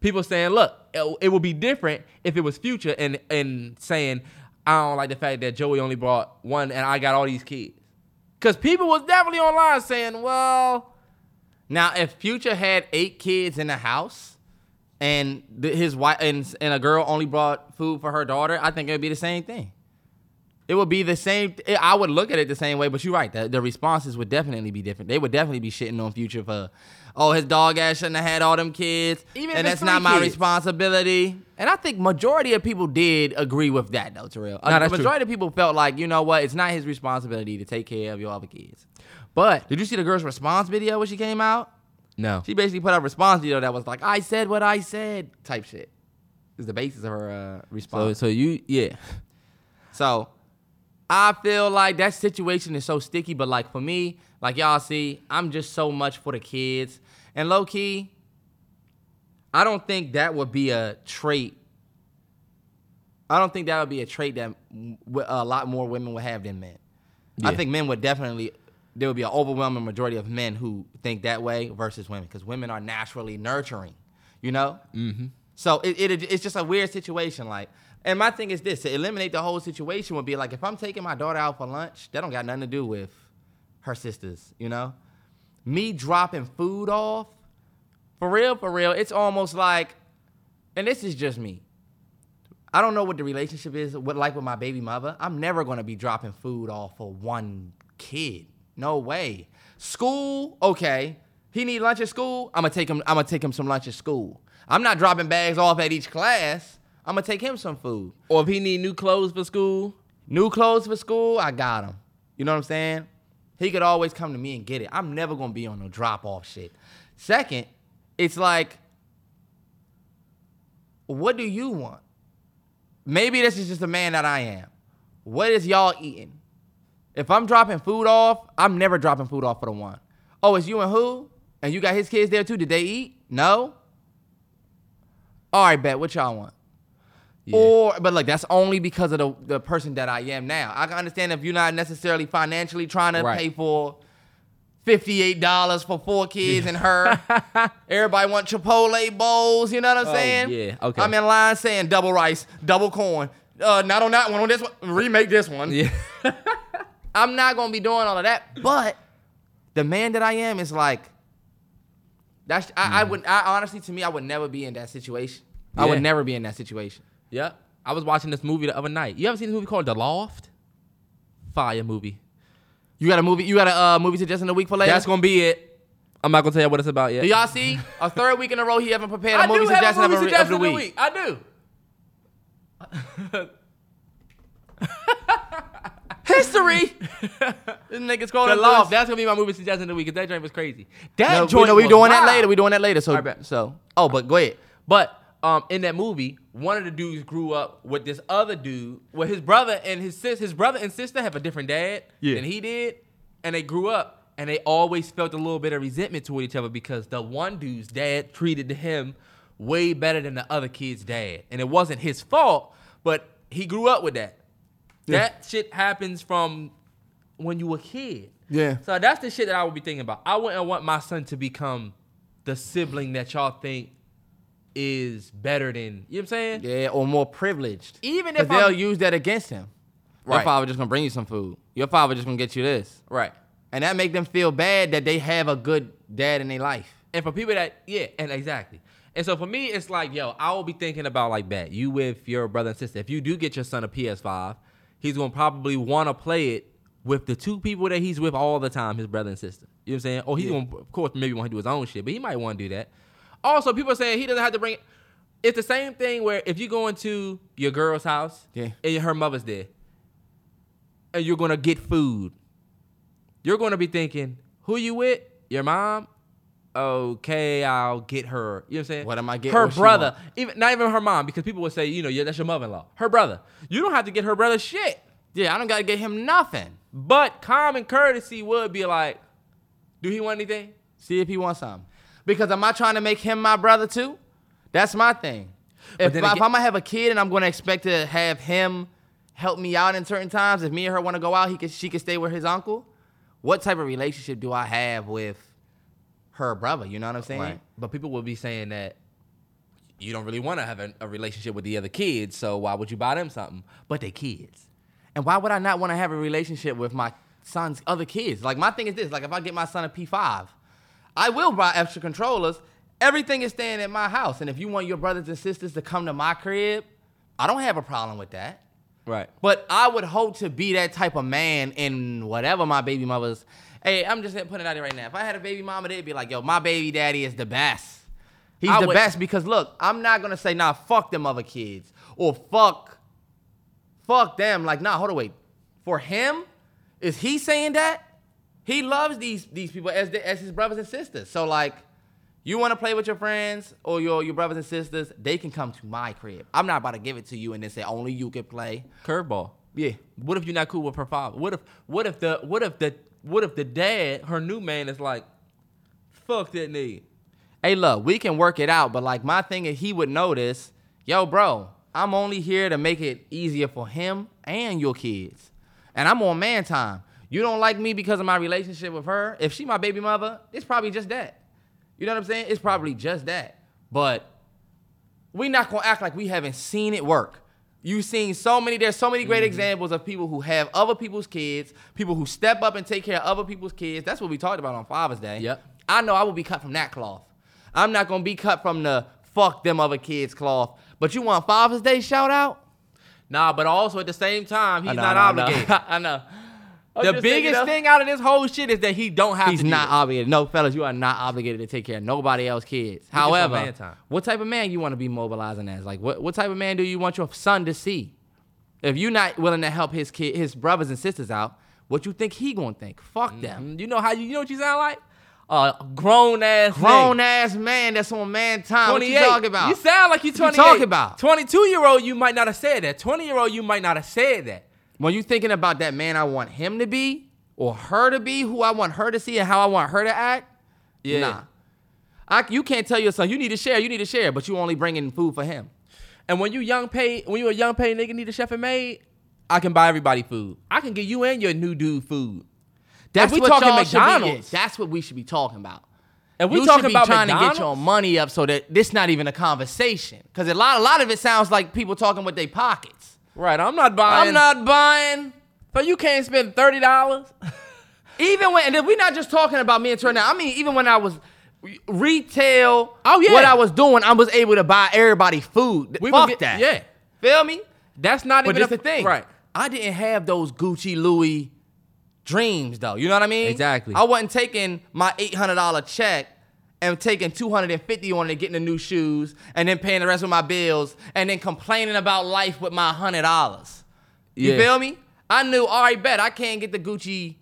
People saying, "Look, it, it would be different if it was future," and and saying, "I don't like the fact that Joey only brought one, and I got all these kids." Because people was definitely online saying, "Well, Now, if Future had eight kids in the house, and his wife and, and a girl only brought food for her daughter, I think it would be the same thing. It would be the same. I would look at it the same way, but you're right. The, the responses would definitely be different. They would definitely be shitting on Future for, oh, his dog ass shouldn't have had all them kids, Even if and that's not my kids. responsibility. And I think majority of people did agree with that, though, Terrell. A that's true. majority of people felt like, you know what, it's not his responsibility to take care of your other kids. But Did you see the girl's response video when she came out? no." She basically put up a response video that was like, I said what I said type shit. Is the basis of her uh, response. so you yeah. So I feel like that situation is so sticky, but like for me, like y'all see, I'm just so much for the kids. And low key, I don't think that would be a trait. I don't think that would be a trait that a lot more women would have than men. I think men would definitely there would be an overwhelming majority of men who think that way versus women because women are naturally nurturing, you know. Mm-hmm. So it, it it's just a weird situation. Like, and my thing is this: to eliminate the whole situation would be like if I'm taking my daughter out for lunch, that don't got nothing to do with her sisters, you know. Me dropping food off, for real, for real, it's almost like, and this is just me. I don't know what the relationship is what like with my baby mother. I'm never gonna be dropping food off for one kid. No way. School, okay. He need lunch at school. I'm gonna take him. I'm gonna take him some lunch at school. I'm not dropping bags off at each class. I'm gonna take him some food. Or if he need new clothes for school, New clothes for school, I got him. You know what I'm saying? He could always come to me and get it. I'm never gonna be on no drop off shit. Second, it's like, what do you want? Maybe this is just the man that I am. What is y'all eating? If I'm dropping food off, I'm never dropping food off for the one. Oh, it's you and who? And you got his kids there too? Did they eat? No? All right, bet. What y'all want? Or, but like that's only because of the, the person that I am now. I can understand if you're not necessarily financially trying to Right. pay for fifty-eight dollars for four kids and her. Everybody want Chipotle bowls. You know what I'm Oh, saying? yeah, okay. I'm in line saying double rice, double corn. Uh, not on that one. On this one, remake this one. yeah. I'm not gonna be doing all of that. But the man that I am is like, that's I, Mm. I would I honestly to me I would never be in that situation. I would never be in that situation. yeah. I was watching this movie the other night. You ever seen this movie called The Loft? Fire movie. You got a movie. You got a uh, movie suggestion a week for later. That's gonna be it. I'm not gonna tell you what it's about yet. Do y'all see a third week in a row he haven't prepared a I movie do have a movie of, a- suggestion of the of the week. week. I do. History. this nigga's calling The Loft. That's gonna be my movie suggestion of the week. Cause that joint was crazy. That No, joint. we, no, we was doing that later. We doing that later. So, Alright, bet. so. Oh, but go ahead. But um, in that movie, one of the dudes grew up with this other dude. Well, his brother and his sis, his brother and sister have a different dad Yeah. than he did, and they grew up and they always felt a little bit of resentment toward each other because the one dude's dad treated him way better than the other kid's dad, and it wasn't his fault, but he grew up with that. That shit happens from when you were a kid. Yeah. So that's the shit that I would be thinking about. I wouldn't want my son to become the sibling that y'all think is better than you know what I'm saying? Yeah, or more privileged. Even if they'll I'm- use that against him. Right. Your father just gonna bring you some food. Your father just gonna get you this, Right. and that make them feel bad that they have a good dad in their life. And for people that yeah, and exactly. And so for me, it's like, yo, I will be thinking about like that. You with your brother and sister. If you do get your son a PS5, he's gonna probably want to play it with the two people that he's with all the time, his brother and sister. You know what I'm saying? Oh, he's gonna, of course, maybe want to do his own shit, but he might want to do that. Also, people are saying he doesn't have to bring. It's the same thing where if you go into your girl's house, Yeah. and her mother's there, and you're gonna get food, you're gonna be thinking, who you with? Your mom? Okay, I'll get her. You know what I'm saying? What am I getting? Her brother, even not even her mom, because people would say, you know, yeah, that's your mother-in-law. Her brother. You don't have to get her brother shit. Yeah, I don't gotta get him nothing. But common courtesy would be like, do he want anything? See if he wants something. Because am I trying to make him my brother too? That's my thing. If, again- if I'm gonna have a kid and I'm gonna expect to have him help me out in certain times, if me and her want to go out, he can she can stay with his uncle. What type of relationship do I have with her brother? You know what I'm saying? But people will be saying that you don't really want to have a, a relationship with the other kids, so why would you buy them something? But they kids. And why would I not want to have a relationship with my son's other kids? Like my thing is this: like if I get my son a P5, I will buy extra controllers. Everything is staying at my house, and if you want your brothers and sisters to come to my crib, I don't have a problem with that. Right. But I would hope to be that type of man in whatever my baby mother's. Hey, I'm just putting it out there right now. If I had a baby mama, they'd be like, "Yo, my baby daddy is the best. He's I the would- best." Because look, I'm not gonna say, "Nah, fuck them other kids," or "fuck, fuck them." Like, nah, hold on, wait. For him, is he saying that? He loves these these people as the, as his brothers and sisters. So like, you want to play with your friends or your your brothers and sisters, they can come to my crib. I'm not about to give it to you and then say only you can play. Curveball. Yeah. What if you're not cool with her father? What if what if the what if the what if the dad, her new man, is like, fuck that nigga. Hey, look, we can work it out, but like my thing is, he would notice, yo, bro, I'm only here to make it easier for him and your kids, and I'm on man time. You don't like me because of my relationship with her. If she my baby mother, it's probably just that. You know what I'm saying? It's probably just that. But we not gonna act like we haven't seen it work. You've seen so many, there's so many great mm-hmm. examples of people who have other people's kids, people who step up and take care of other people's kids. That's what we talked about on Father's Day. Yep. I know I will be cut from that cloth. I'm not gonna be cut from the fuck them other kids cloth. But you want Father's Day shout out? Nah, but also at the same time, he's know, not I I know. obligated. I know. I'm the biggest thing out of this whole shit is that he don't have He's to. do not it. obligated. No, fellas, you are not obligated to take care of nobody else's kids. your However, what type of man you want to be mobilizing as? Like, what, what type of man do you want your son to see? If you're not willing to help his kid, his brothers and sisters out, what you think he gonna think? Fuck them. Mm, You know how you, you know what you sound like? A grown ass Grown nigga. ass man that's on man time. What you talking about? You sound like you What you talking about? 22 year old, you might not have said that. 20 year old, you might not have said that. When you thinking about that man I want him to be or her to be, who I want her to see and how I want her to act, Yeah. nah. I, you can't tell your son you need to share, you need to share, but you only bringing food for him. And when you young pay, when you a young pay nigga need a chef and maid, I can buy everybody food. I can get you and your new dude food. That's we what talking y'all should be- that's what we should be talking about. And we you talking should be about trying McDonald's? to get your money up so that this not even a conversation. Because a lot, a lot of it sounds like people talking with their pockets. Right, I'm not buying. I'm not buying. So you can't spend thirty dollars. Even when, and we're not just talking about me and Troy now. I mean, even when I was retail, Oh, yeah. what I was doing, I was able to buy everybody food. We Fuck would that. yeah. Feel me? That's not But even a the thing. Right. I didn't have those Gucci Louis dreams though. You know what I mean? Exactly. I wasn't taking my eight hundred dollar check and taking two hundred and fifty on it, getting the new shoes, and then paying the rest of my bills, and then complaining about life with my hundred dollars. You Yeah. feel me? I knew, all right, bet I can't get the Gucci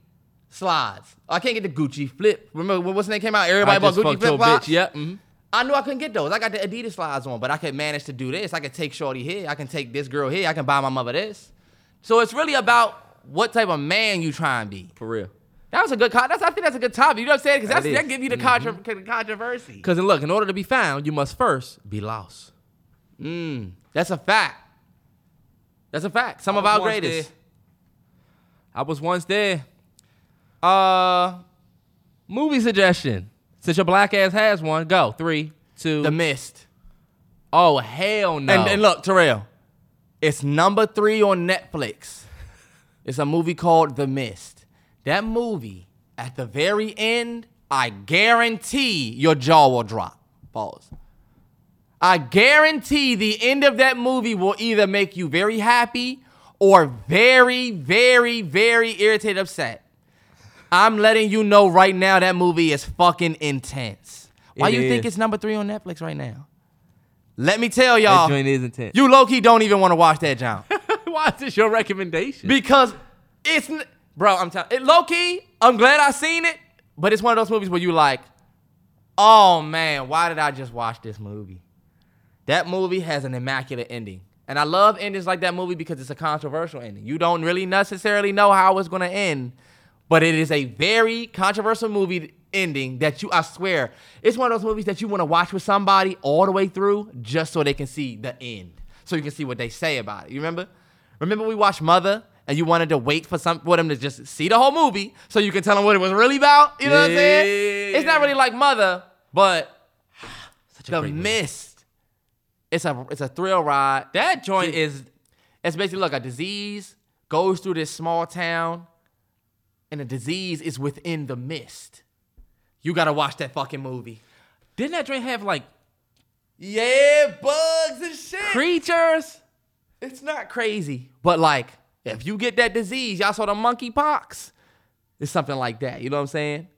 slides. I can't get the Gucci flip. Remember what's the name came out? Everybody I bought Gucci flip flops. Yep. mhm. I knew I couldn't get those. I got the Adidas slides on, but I could manage to do this. I could take Shorty here. I can take this girl here. I can buy my mother this. So it's really about what type of man you try and be. For real. That was a good. That's I think that's a good topic. You know what I'm saying? Because That that is. gives you the contra- controversy. Because look, in order to be found, you must first be lost. Mm, that's a fact. That's a fact. Some I of our greatest. there. I was once there. Uh, Movie suggestion. Since your black ass has one, go. Three, two. The Mist. oh hell no. And, and look, Terrell, it's number three on Netflix. It's a movie called The Mist. That movie, at the very end, I guarantee your jaw will drop. Pause. I guarantee the end of that movie will either make you very happy or very, very, very irritated, upset. I'm letting you know right now that movie is fucking intense. Why It you think it's number three on Netflix right now? Let me tell y'all, That joint is intense. you low key don't even want to watch that, John, Why is this your recommendation? because it's n- bro. I'm telling it low key. I'm glad I seen it, but it's one of those movies where you like, oh man, why did I just watch this movie? That movie has an immaculate ending. And I love endings like that movie because it's a controversial ending. You don't really necessarily know how it's going to end, but it is a very controversial movie ending that you, I swear, it's one of those movies that you want to watch with somebody all the way through just so they can see the end. So you can see what they say about it. You remember? Remember we watched Mother and you wanted to wait for some for them to just see the whole movie so you can tell them what it was really about? You know what I'm saying? It's not really like Mother, but The movie. Mist. It's a it's a thrill ride. that joint is It's basically like a disease goes through this small town, and the disease is within the mist. You gotta watch that fucking movie. didn't that joint have like Yeah, bugs and shit. creatures? It's not crazy, but like if you get that disease, y'all saw the monkey pox. It's something like that. You know what I'm saying?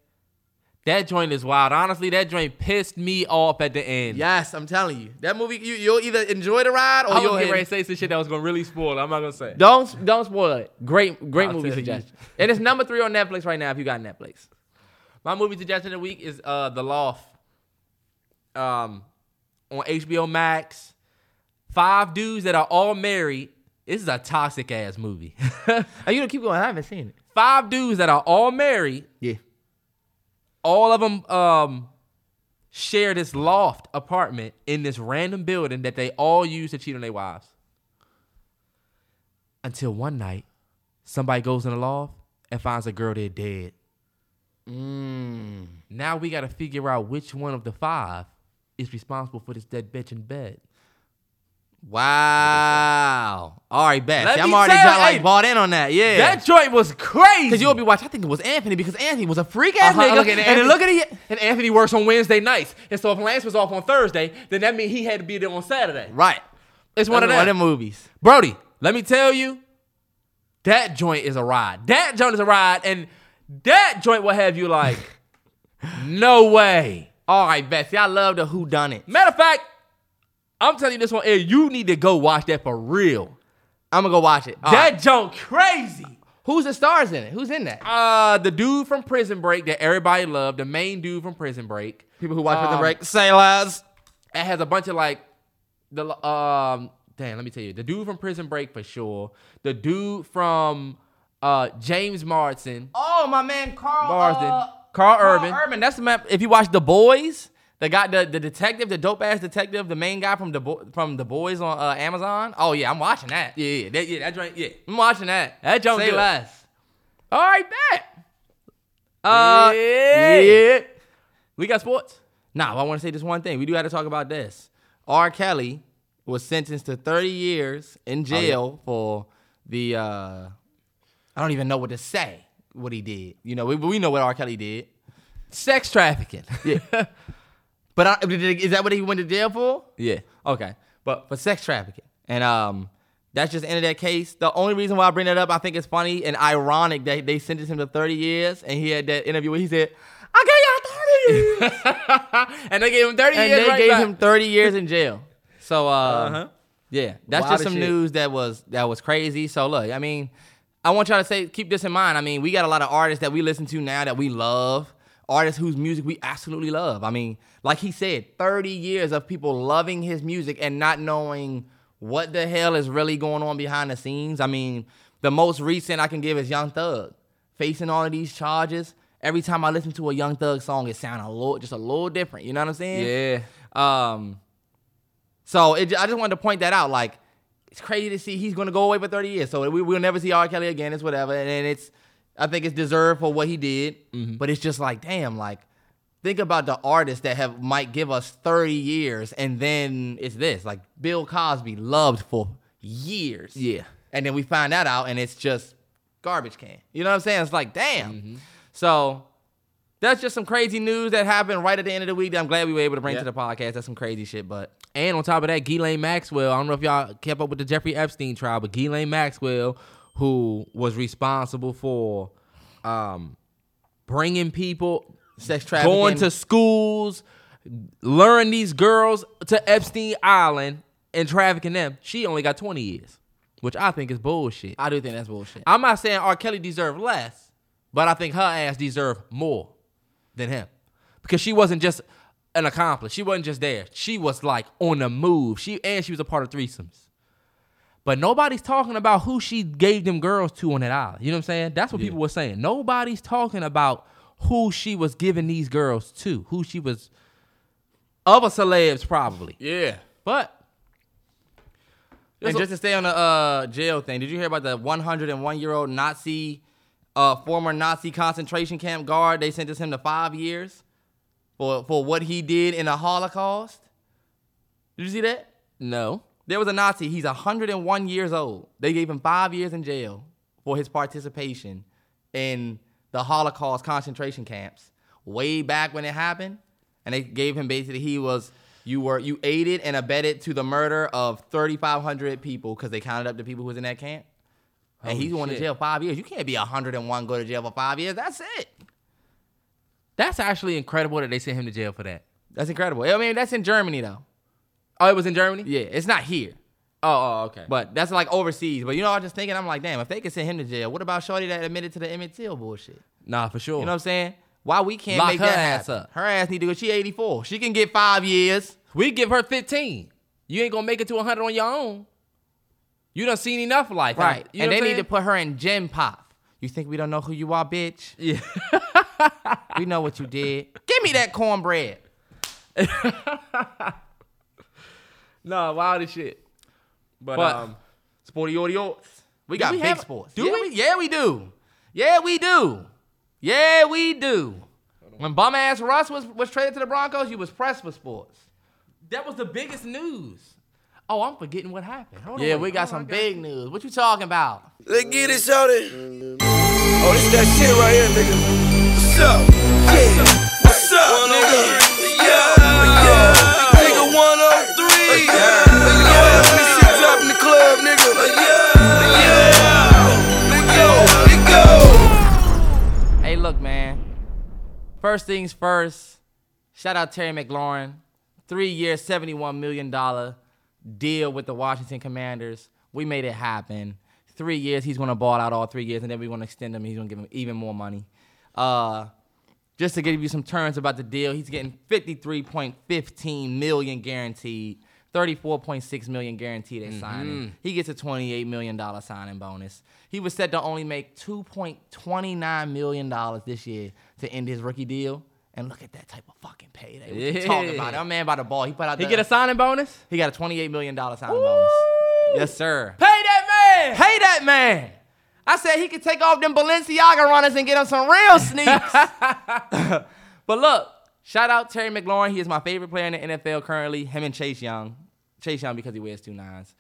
That joint is wild. Honestly, that joint pissed me off at the end. Yes, I'm telling you. That movie, you, you'll either enjoy the ride or I you'll hate ready to say some shit that was gonna really spoil. it. I'm not gonna say. Don't don't spoil it. Great great I'll movie suggestion. And it's number three on Netflix right now. If you got Netflix, My movie suggestion of the week is uh The Loft. Um on HBO Max. Five dudes that are all married. This is a toxic ass movie. Are you gonna keep going. I haven't seen it. Five dudes that are all married. Yeah. All of them um share this loft apartment in this random building that they all use to cheat on their wives. Until one night, somebody goes in the loft and finds a girl there dead. Mm. Now we got to figure out which one of the five is responsible for this dead bitch in bed. Wow. All right, bet. Let See, I'm already got, like hey, bought in on that. Yeah. That joint was crazy. because you'll be watching. I think it was Anthony because Anthony was a freak ass Uh-huh, nigga. look and Anthony. then look at it. and Anthony works on Wednesday nights, and so if Lance was off on Thursday, then that means he had to be there on Saturday. Right. It's one of That's them. movies. Brody, let me tell you, that joint is a ride. That joint is a ride, and that joint will have you like, no way. All right, Betsy, I love the Who Done It. Matter of fact, I'm telling you this one, air. You need to go watch that for real. I'm gonna go watch it. All that right. joint crazy. Who's the stars in it? Who's in that? Uh, the dude from Prison Break that everybody loved, the main dude from Prison Break. People who watch Prison Um, Break. Say less. It has a bunch of like the um. Damn, let me tell you, the dude from Prison Break for sure. The dude from uh James Marsden. Oh, my man Karl. Marsden. uh, Karl Karl Urban. Urban. That's the man. If you watch The Boys, the guy, the, the detective, the dope ass detective, the main guy from the Bo- from The Boys on uh, Amazon. Oh yeah, I'm watching that. Yeah, yeah, that, yeah, that joint, yeah. I'm watching that. That joint Say good. less. All right, bet. Uh, Yeah. yeah. We got sports. Nah, I want to say this one thing. We do have to talk about this. R. Kelly was sentenced to 30 years in jail for the. uh I don't even know what to say. What he did. You know, we, we know what R. Kelly did. Sex trafficking. Yeah. but I, is that what he went to jail for? yeah. Okay, but for sex trafficking, and um, that's just the end of that case. The only reason why I bring that up, I think it's funny and ironic that they sentenced him to 30 years, and he had that interview where he said, "I gave y'all 30 years," and they gave him 30 and years And they right gave back. him 30 years in jail. So, uh, Uh-huh. yeah, that's Wild just some shit. news that was that was crazy. So look, I mean, I want y'all to say keep this in mind. I mean, we got a lot of artists that we listen to now that we love. Artists whose music we absolutely love. I mean, like he said, 30 years of people loving his music and not knowing what the hell is really going on behind the scenes. I mean, the most recent I can give is Young Thug facing all of these charges. Every time I listen to a Young Thug song, it sounds a little, just a little different. You know what I'm saying? Yeah. Um, so it, I just wanted to point that out. Like, it's crazy to see he's going to go away for 30 years. So we, we'll never see R. Kelly again. It's whatever. And, and it's, I think it's deserved for what he did. Mm-hmm. But it's just like, damn, like, think about the artists that have might give us 30 years and then it's this. Like, Bill Cosby loved for years. Yeah. And then we find that out and it's just garbage can. You know what I'm saying? It's like, damn. Mm-hmm. So that's just some crazy news that happened right at the end of the week that I'm glad we were able to bring Yeah. to the podcast. That's some crazy shit, but And on top of that, Ghislaine Maxwell. I don't know if y'all kept up with the Jeffrey Epstein trial, but Ghislaine Maxwell, who was responsible for um, bringing people, sex trafficking. going to schools, luring these girls to Epstein Island and trafficking them, she only got 20 years, which I think is bullshit. I do think that's bullshit. I'm not saying R. Kelly deserved less, but I think her ass deserved more than him because she wasn't just an accomplice. She wasn't just there. She was like on the move. She and she was a part of threesomes. But nobody's talking about who she gave them girls to on that island. You know what I'm saying? That's what people were saying. Nobody's talking about who she was giving these girls to, who she was other celebs probably. Yeah. But And just to stay on the uh, jail thing, did you hear about the 101 year old Nazi, uh, former Nazi concentration camp guard? They sentenced him to five years for for what he did in the Holocaust. Did you see that? no. There was a Nazi. He's 101 years old. They gave him five years in jail for his participation in the Holocaust concentration camps way back when it happened. And they gave him basically he was you were you aided and abetted to the murder of 3,500 people because they counted up the people who was in that camp. And Holy he's going to jail five years. You can't be 101 go to jail for five years. That's it. That's actually incredible that they sent him to jail for that. That's incredible. I mean, that's in Germany though. Oh, it was in Germany? Yeah, it's not here. Oh, oh okay. But that's like overseas. But you know, I was just thinking, I'm like, damn, if they could send him to jail, what about Shorty that admitted to the Emmett Till bullshit? Nah, for sure. You know what I'm saying? Why we can't Lock make her that ass happen? up. Her ass need to go. She 84. She can get five years. we give her 15. You ain't gonna make it to 100 on your own. You done seen enough life. Right. You know and they need to put her in Gen Pop. You think we don't know who you are, bitch? Yeah. We know what you did. Give me that cornbread. nah, wild as shit. But, But um, sporty audio. We got we big have- sports. do yeah, we? Yeah, we do. Yeah, we do. Yeah, we do. When bum ass Russ was, was traded to the Broncos, you was pressed for sports. that was the biggest news. Oh, I'm forgetting what happened. Hold Yeah, on, we got some I big news. What you talking about? Let's get it, shorty. Oh, this that shit right here, nigga. What's up? Yeah. What's up, nigga? Yeah, yeah. Nigga Hey, look, man. First things first. Shout out Terry McLaurin. Three year, $71 million deal with the Washington Commanders. We made it happen. Three years, he's going to ball out all three years, and then we're going to extend him. He's going to give him even more money. Uh, just to give you some terms about the deal, he's getting 53.15 million guaranteed. 34.6 million guaranteed at mm-hmm. signing. He gets a 28 million dollar signing bonus. He was set to only make 2.29 million dollars this year to end his rookie deal. And look at that type of fucking payday. What you talking about? Yeah. That man by the ball. He put out. He the- get a signing bonus? He got a 28 million dollar signing bonus. Yes, sir. Pay that man! Pay that man. I said he could take off them Balenciaga runners and get him some real sneaks. but look, shout out Terry McLaurin. He is my favorite player in the NFL currently. Him and Chase Young. Chase Young because he wears two nines,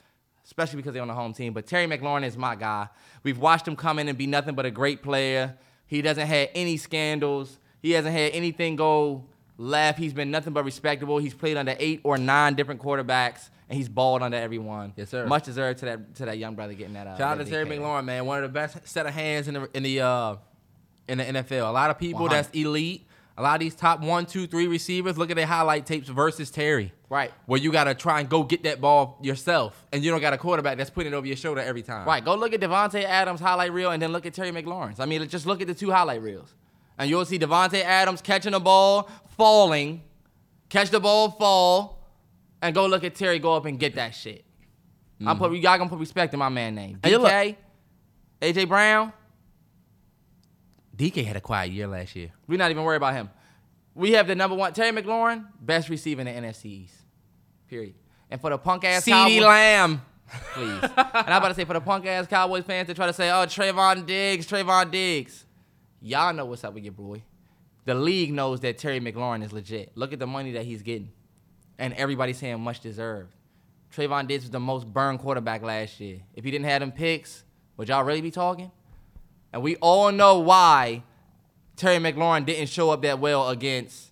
especially because they're on the home team. But Terry McLaurin is my guy. We've watched him come in and be nothing but a great player. He doesn't have any scandals. He hasn't had anything go left. He's been nothing but respectable. He's played under eight or nine different quarterbacks, and he's balled under every one. Yes, sir. Much deserved to that to that young brother getting that. Uh, Shout out to Terry. McLaurin, man. One of the best set of hands in the in the uh in the NFL. A lot of people 100. that's elite. A lot of these top one, two, three receivers. Look at their highlight tapes versus Terry. Right. Where you gotta try and go get that ball yourself, and you don't got a quarterback that's putting it over your shoulder every time. Right. Go look at Davante Adams' highlight reel and then look at Terry McLaurin's. I mean, just look at the two highlight reels. And you'll see Davante Adams catching the ball, falling, catch the ball, fall, and go look at Terry go up and get that shit. I'm mm-hmm. put y'all gonna put respect in my man name. DK, AJ Brown, DK had a quiet year last year. we're not even worried about him. We have the number one, Terry McLaurin, best receiver in the NFC East. Period. And for the punk ass Cowboys, Lamb. please. and I'm about to say for the punk ass Cowboys fans to try to say, oh, Trevon Diggs, Trevon Diggs. Y'all know what's up with your boy. The league knows that Terry McLaurin is legit. Look at the money that he's getting. And everybody's saying much deserved. Trevon Diggs was the most burned quarterback last year. If he didn't have them picks, would y'all really be talking? And we all know why Terry McLaurin didn't show up that well against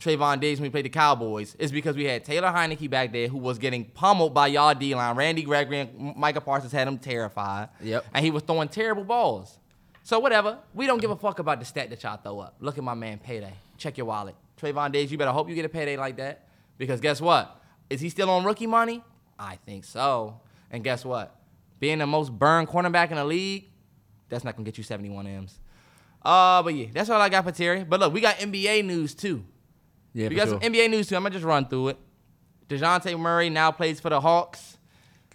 Trevon Diggs when we played the Cowboys It's because we had Taylor Heinicke back there who was getting pummeled by y'all D line. Randy Gregory and Micah Parsons had him terrified. Yep. And he was throwing terrible balls. So whatever. We don't give a fuck about the stat that y'all throw up. Look at my man payday. Check your wallet. Trevon Diggs, you better hope you get a payday like that. Because guess what? Is he still on rookie money? I think so. And guess what? Being the most burned cornerback in the league, that's not gonna get you 71 M's. Uh, but yeah, that's all I got for Terry. But look, we got NBA news too. Yeah, We got sure. some NBA news too. I'm gonna just run through it. Dejounte Murray now plays for the Hawks.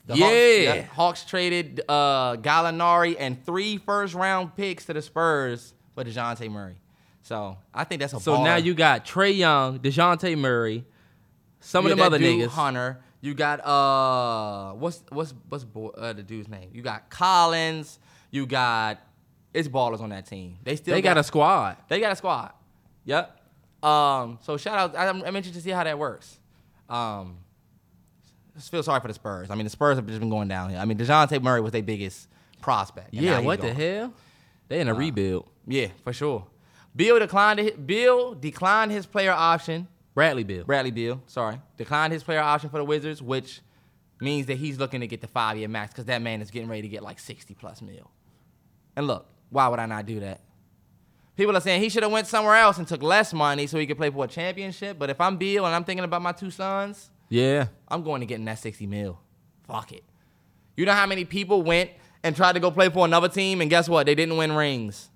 The Yeah. Hawks, Hawks traded uh, Gallinari and three first round picks to the Spurs for Dejounte Murray. So I think that's a So baller. now you got Trae Young, Dejounte Murray, some You of them other dude, niggas. Hunter. You got uh, what's what's what's boy, uh, the dude's name? You got Collins. You got it's ballers on that team. They still They got a squad. They got a squad. Yep. Um, so shout out. I'm, I'm interested to see how that works. Um, just feel sorry for the Spurs. I mean, the Spurs have just been going down here. I mean, Dejounte Murray was their biggest prospect. Yeah, what the hell? They in a rebuild. Yeah, for sure. Bill declined. Bill declined his player option. Bradley Bill. Bradley Beal, sorry, declined his player option for the Wizards, which means that he's looking to get the five year max because that man is getting ready to get like 60 plus mil. And look, why would I not do that? People are saying he should have went somewhere else and took less money so he could play for a championship. But if I'm Bill and I'm thinking about my two sons, Yeah. I'm going to getting that 60 mil. Fuck it. You know how many people went and tried to go play for another team and guess what? They didn't win rings.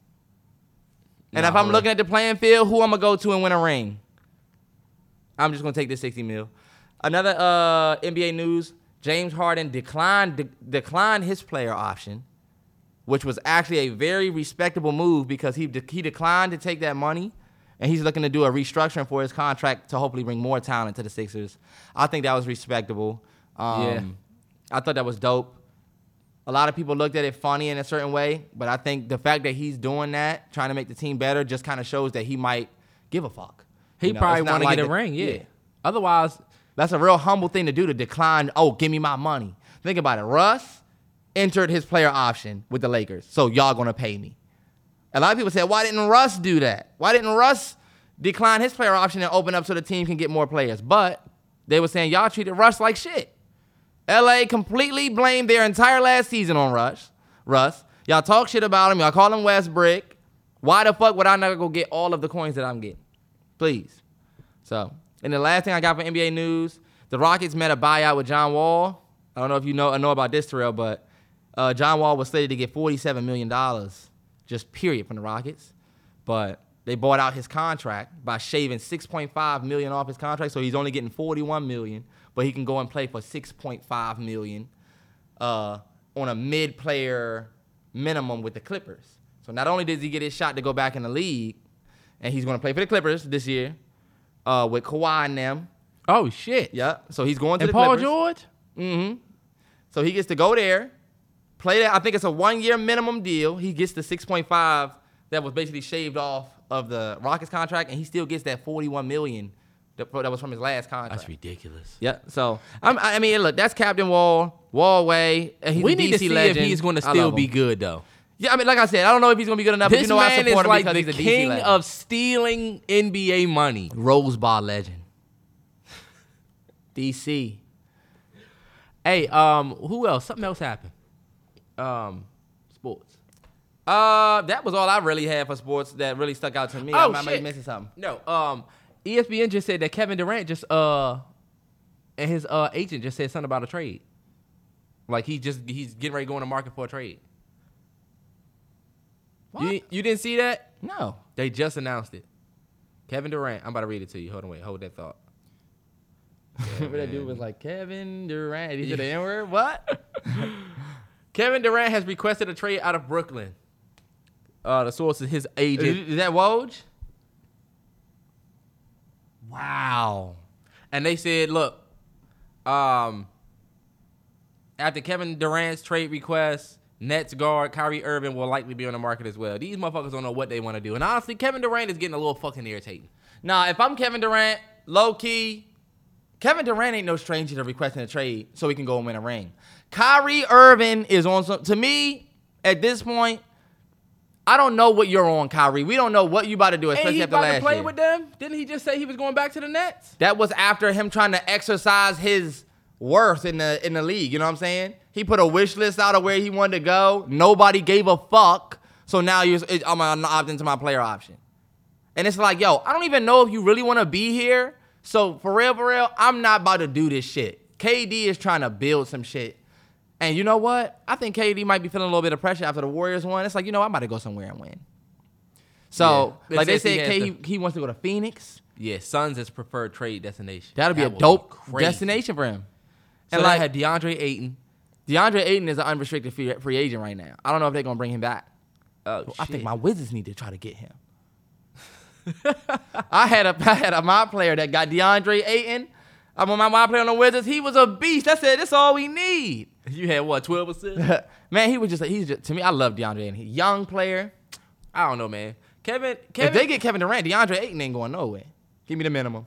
And Nah, if I'm for looking at the playing field, who I'm gonna go to and win a ring? I'm just gonna take this 60 mil. Another uh, NBA news: James Harden declined de- declined his player option, which was actually a very respectable move because he de- he declined to take that money, and he's looking to do a restructuring for his contract to hopefully bring more talent to the Sixers. I think that was respectable. Um, Yeah. I thought that was dope. A lot of people looked at it funny in a certain way, but I think the fact that he's doing that, trying to make the team better, just kind of shows that he might give a fuck. He You know, probably want to like get a the- ring, yeah. Otherwise, That's a real humble thing to do to decline, oh, give me my money. Think about it. Russ entered his player option with the Lakers, so y'all gonna pay me. A lot of people said, why didn't Russ do that? Why didn't Russ decline his player option and open up so the team can get more players? But they were saying y'all treated Russ like shit. LA completely blamed their entire last season on Russ. Russ. Y'all talk shit about him. Y'all call him West Brick. Why the fuck would I not go get all of the coins that I'm getting? Please. So, and the last thing I got for NBA news, the Rockets met a buyout with John Wall. I don't know if you know know about this, Terrell, but uh, John Wall was slated to get $47 million, just period, from the Rockets. But they bought out his contract by shaving 6.5 million off his contract, so he's only getting 41 million, but he can go and play for 6.5 million uh, on a mid-player minimum with the Clippers. So not only does he get his shot to go back in the league, and he's going to play for the Clippers this year uh, with Kawhi and them. Oh shit. Yeah, so he's going to And the Paul Clippers. George. Mm-hmm. So he gets to go there, play that. I think it's a one-year minimum deal. He gets the 6.5 that was basically shaved off of the Rockets contract, and he still gets that 41 million that, that was from his last contract. That's ridiculous. Yeah. So I'm, I mean, look, that's Captain Wall, Wall way. and He's we need DC to see legend. if he's going to still be good though. Yeah, I mean, like I said, I don't know if he's going to be good enough, but This you know I man support is him like the king of stealing NBA money. Rose Bar legend. DC. Hey, um, who else? Something else happened. Um, sports. Uh, that was all I really had for sports that really stuck out to me. Oh, I, I might be missing something. No, um, ESPN just said that Kevin Durant just uh, and his uh agent just said something about a trade. Like he just he's getting ready to go in the market for a trade. You you didn't see that? No. They just announced it. Kevin Durant. I'm about to read it to you. Hold on, wait, hold that thought. Remember that dude was like Kevin Durant. He said the N word. What? Kevin Durant has requested a trade out of Brooklyn. Uh, the source is his agent. is, is that Woj? Wow. And they said, look, um, after Kevin Durant's trade request, Nets guard Kyrie Irving will likely be on the market as well. These motherfuckers don't know what they want to do. And honestly, Kevin Durant is getting a little fucking irritating. Now, if I'm Kevin Durant, low key, Kevin Durant ain't no stranger to requesting a trade so he can go and win a ring. Kyrie Irving is on some. To me, at this point, I don't know what you're on, Kyrie. We don't know what you about to do, especially he after about last to play year. with them? Didn't he just say he was going back to the Nets? That was after him trying to exercise his worth in the in the league. You know what I'm saying? He put a wish list out of where he wanted to go. Nobody gave a fuck. So now you're, I'm gonna opt into my player option. And it's like, yo, I don't even know if you really want to be here. So for real, for real, I'm not about to do this shit. KD is trying to build some shit. And you know what? I think KD might be feeling a little bit of pressure after the Warriors won. It's like, you know, I'm about to go somewhere and win. So, Yeah. like they he said, has K, he, he wants to go to Phoenix. Yeah, Suns is preferred trade destination. That'll be That a dope crazy. destination for him. So And like had DeAndre Ayton. DeAndre Ayton is an unrestricted free, free agent right now. I don't know if they're gonna bring him back. Oh, I think my Wizards need to try to get him. I had a I had a my player that got DeAndre Ayton. I'm on my my player on the Wizards. He was a beast. I said, "That's all we need." You had what, 12 assists? man, he was just he's just to me. I love DeAndre Ayton. He young player. I don't know, man. Kevin, Kevin, if they get Kevin Durant, DeAndre Ayton ain't going nowhere. Give me the minimum.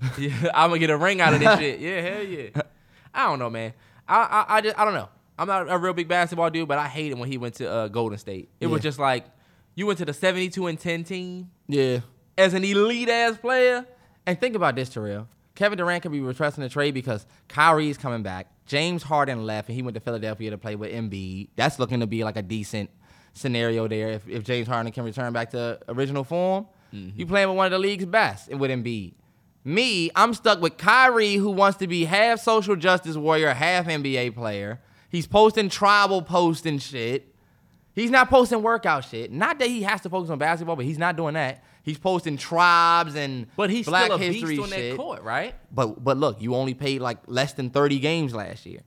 Yeah, I'm gonna get a ring out of this shit. Yeah, hell yeah. I don't know, man. I, I I just I don't know. I'm not a real big basketball dude, but I hate it when he went to uh, Golden State. It was just like you went to the 72 and 10 team Yeah. as an elite ass player. And think about this, Terrell. Kevin Durant could be requesting a trade because Kyrie's coming back. James Harden left and he went to Philadelphia to play with Embiid. That's looking to be like a decent scenario there if, if James Harden can return back to original form. Mm-hmm. You playing with one of the league's best and with Embiid. Me, I'm stuck with Kyrie, who wants to be half social justice warrior, half NBA player. He's posting tribal posts and shit. He's not posting workout shit. Not that he has to focus on basketball, but he's not doing that. He's posting tribes and But he's Black still a history beast on shit. that court, right? But but look, you only paid like less than 30 games last year.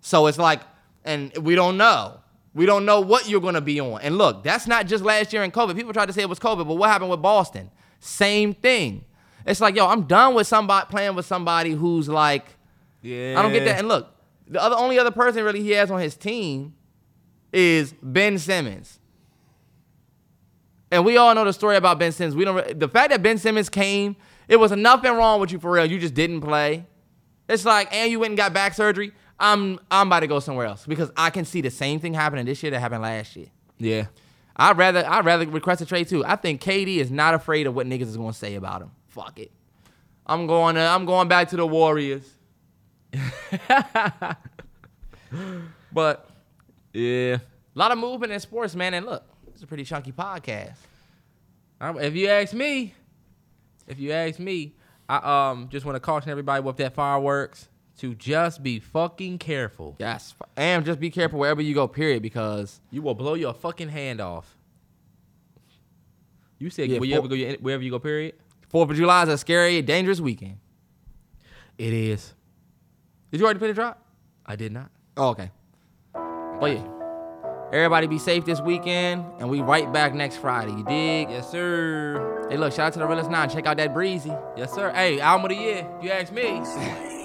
So it's like, and we don't know. We don't know what you're gonna be on. And look, that's not just last year in COVID. People tried to say it was COVID, but what happened with Boston? Same thing. It's like, yo, I'm done with somebody playing with somebody who's like, Yeah. I don't get that. And look, the other only other person really he has on his team is Ben Simmons. And we all know the story about Ben Simmons. We don't. The fact that Ben Simmons came, it was nothing wrong with you for real. You just didn't play. It's like, and you went and got back surgery. I'm I'm about to go somewhere else because I can see the same thing happening this year that happened last year. Yeah. I'd rather I'd rather request a trade too. I think KD is not afraid of what niggas is gonna say about him. Fuck it. I'm going to, I'm going back to the Warriors. but Yeah. a lot of movement in sports, man. And look, it's a pretty chunky podcast. If you ask me, if you ask me, I um just want to caution everybody with that fireworks to just be fucking careful. Yes, and just be careful wherever you go. Period, because You will blow your fucking hand off. You said Yeah, will you go wherever you go? Period. Fourth of July is a scary, dangerous weekend. It is. Did you already play the drop? I did not. Oh, okay. But yeah, everybody be safe this weekend, and we right back next Friday. You dig? Yes, sir. Hey, look, shout out to the realest nine. Check out that breezy. Yes, sir. Hey, album of the year. You ask me.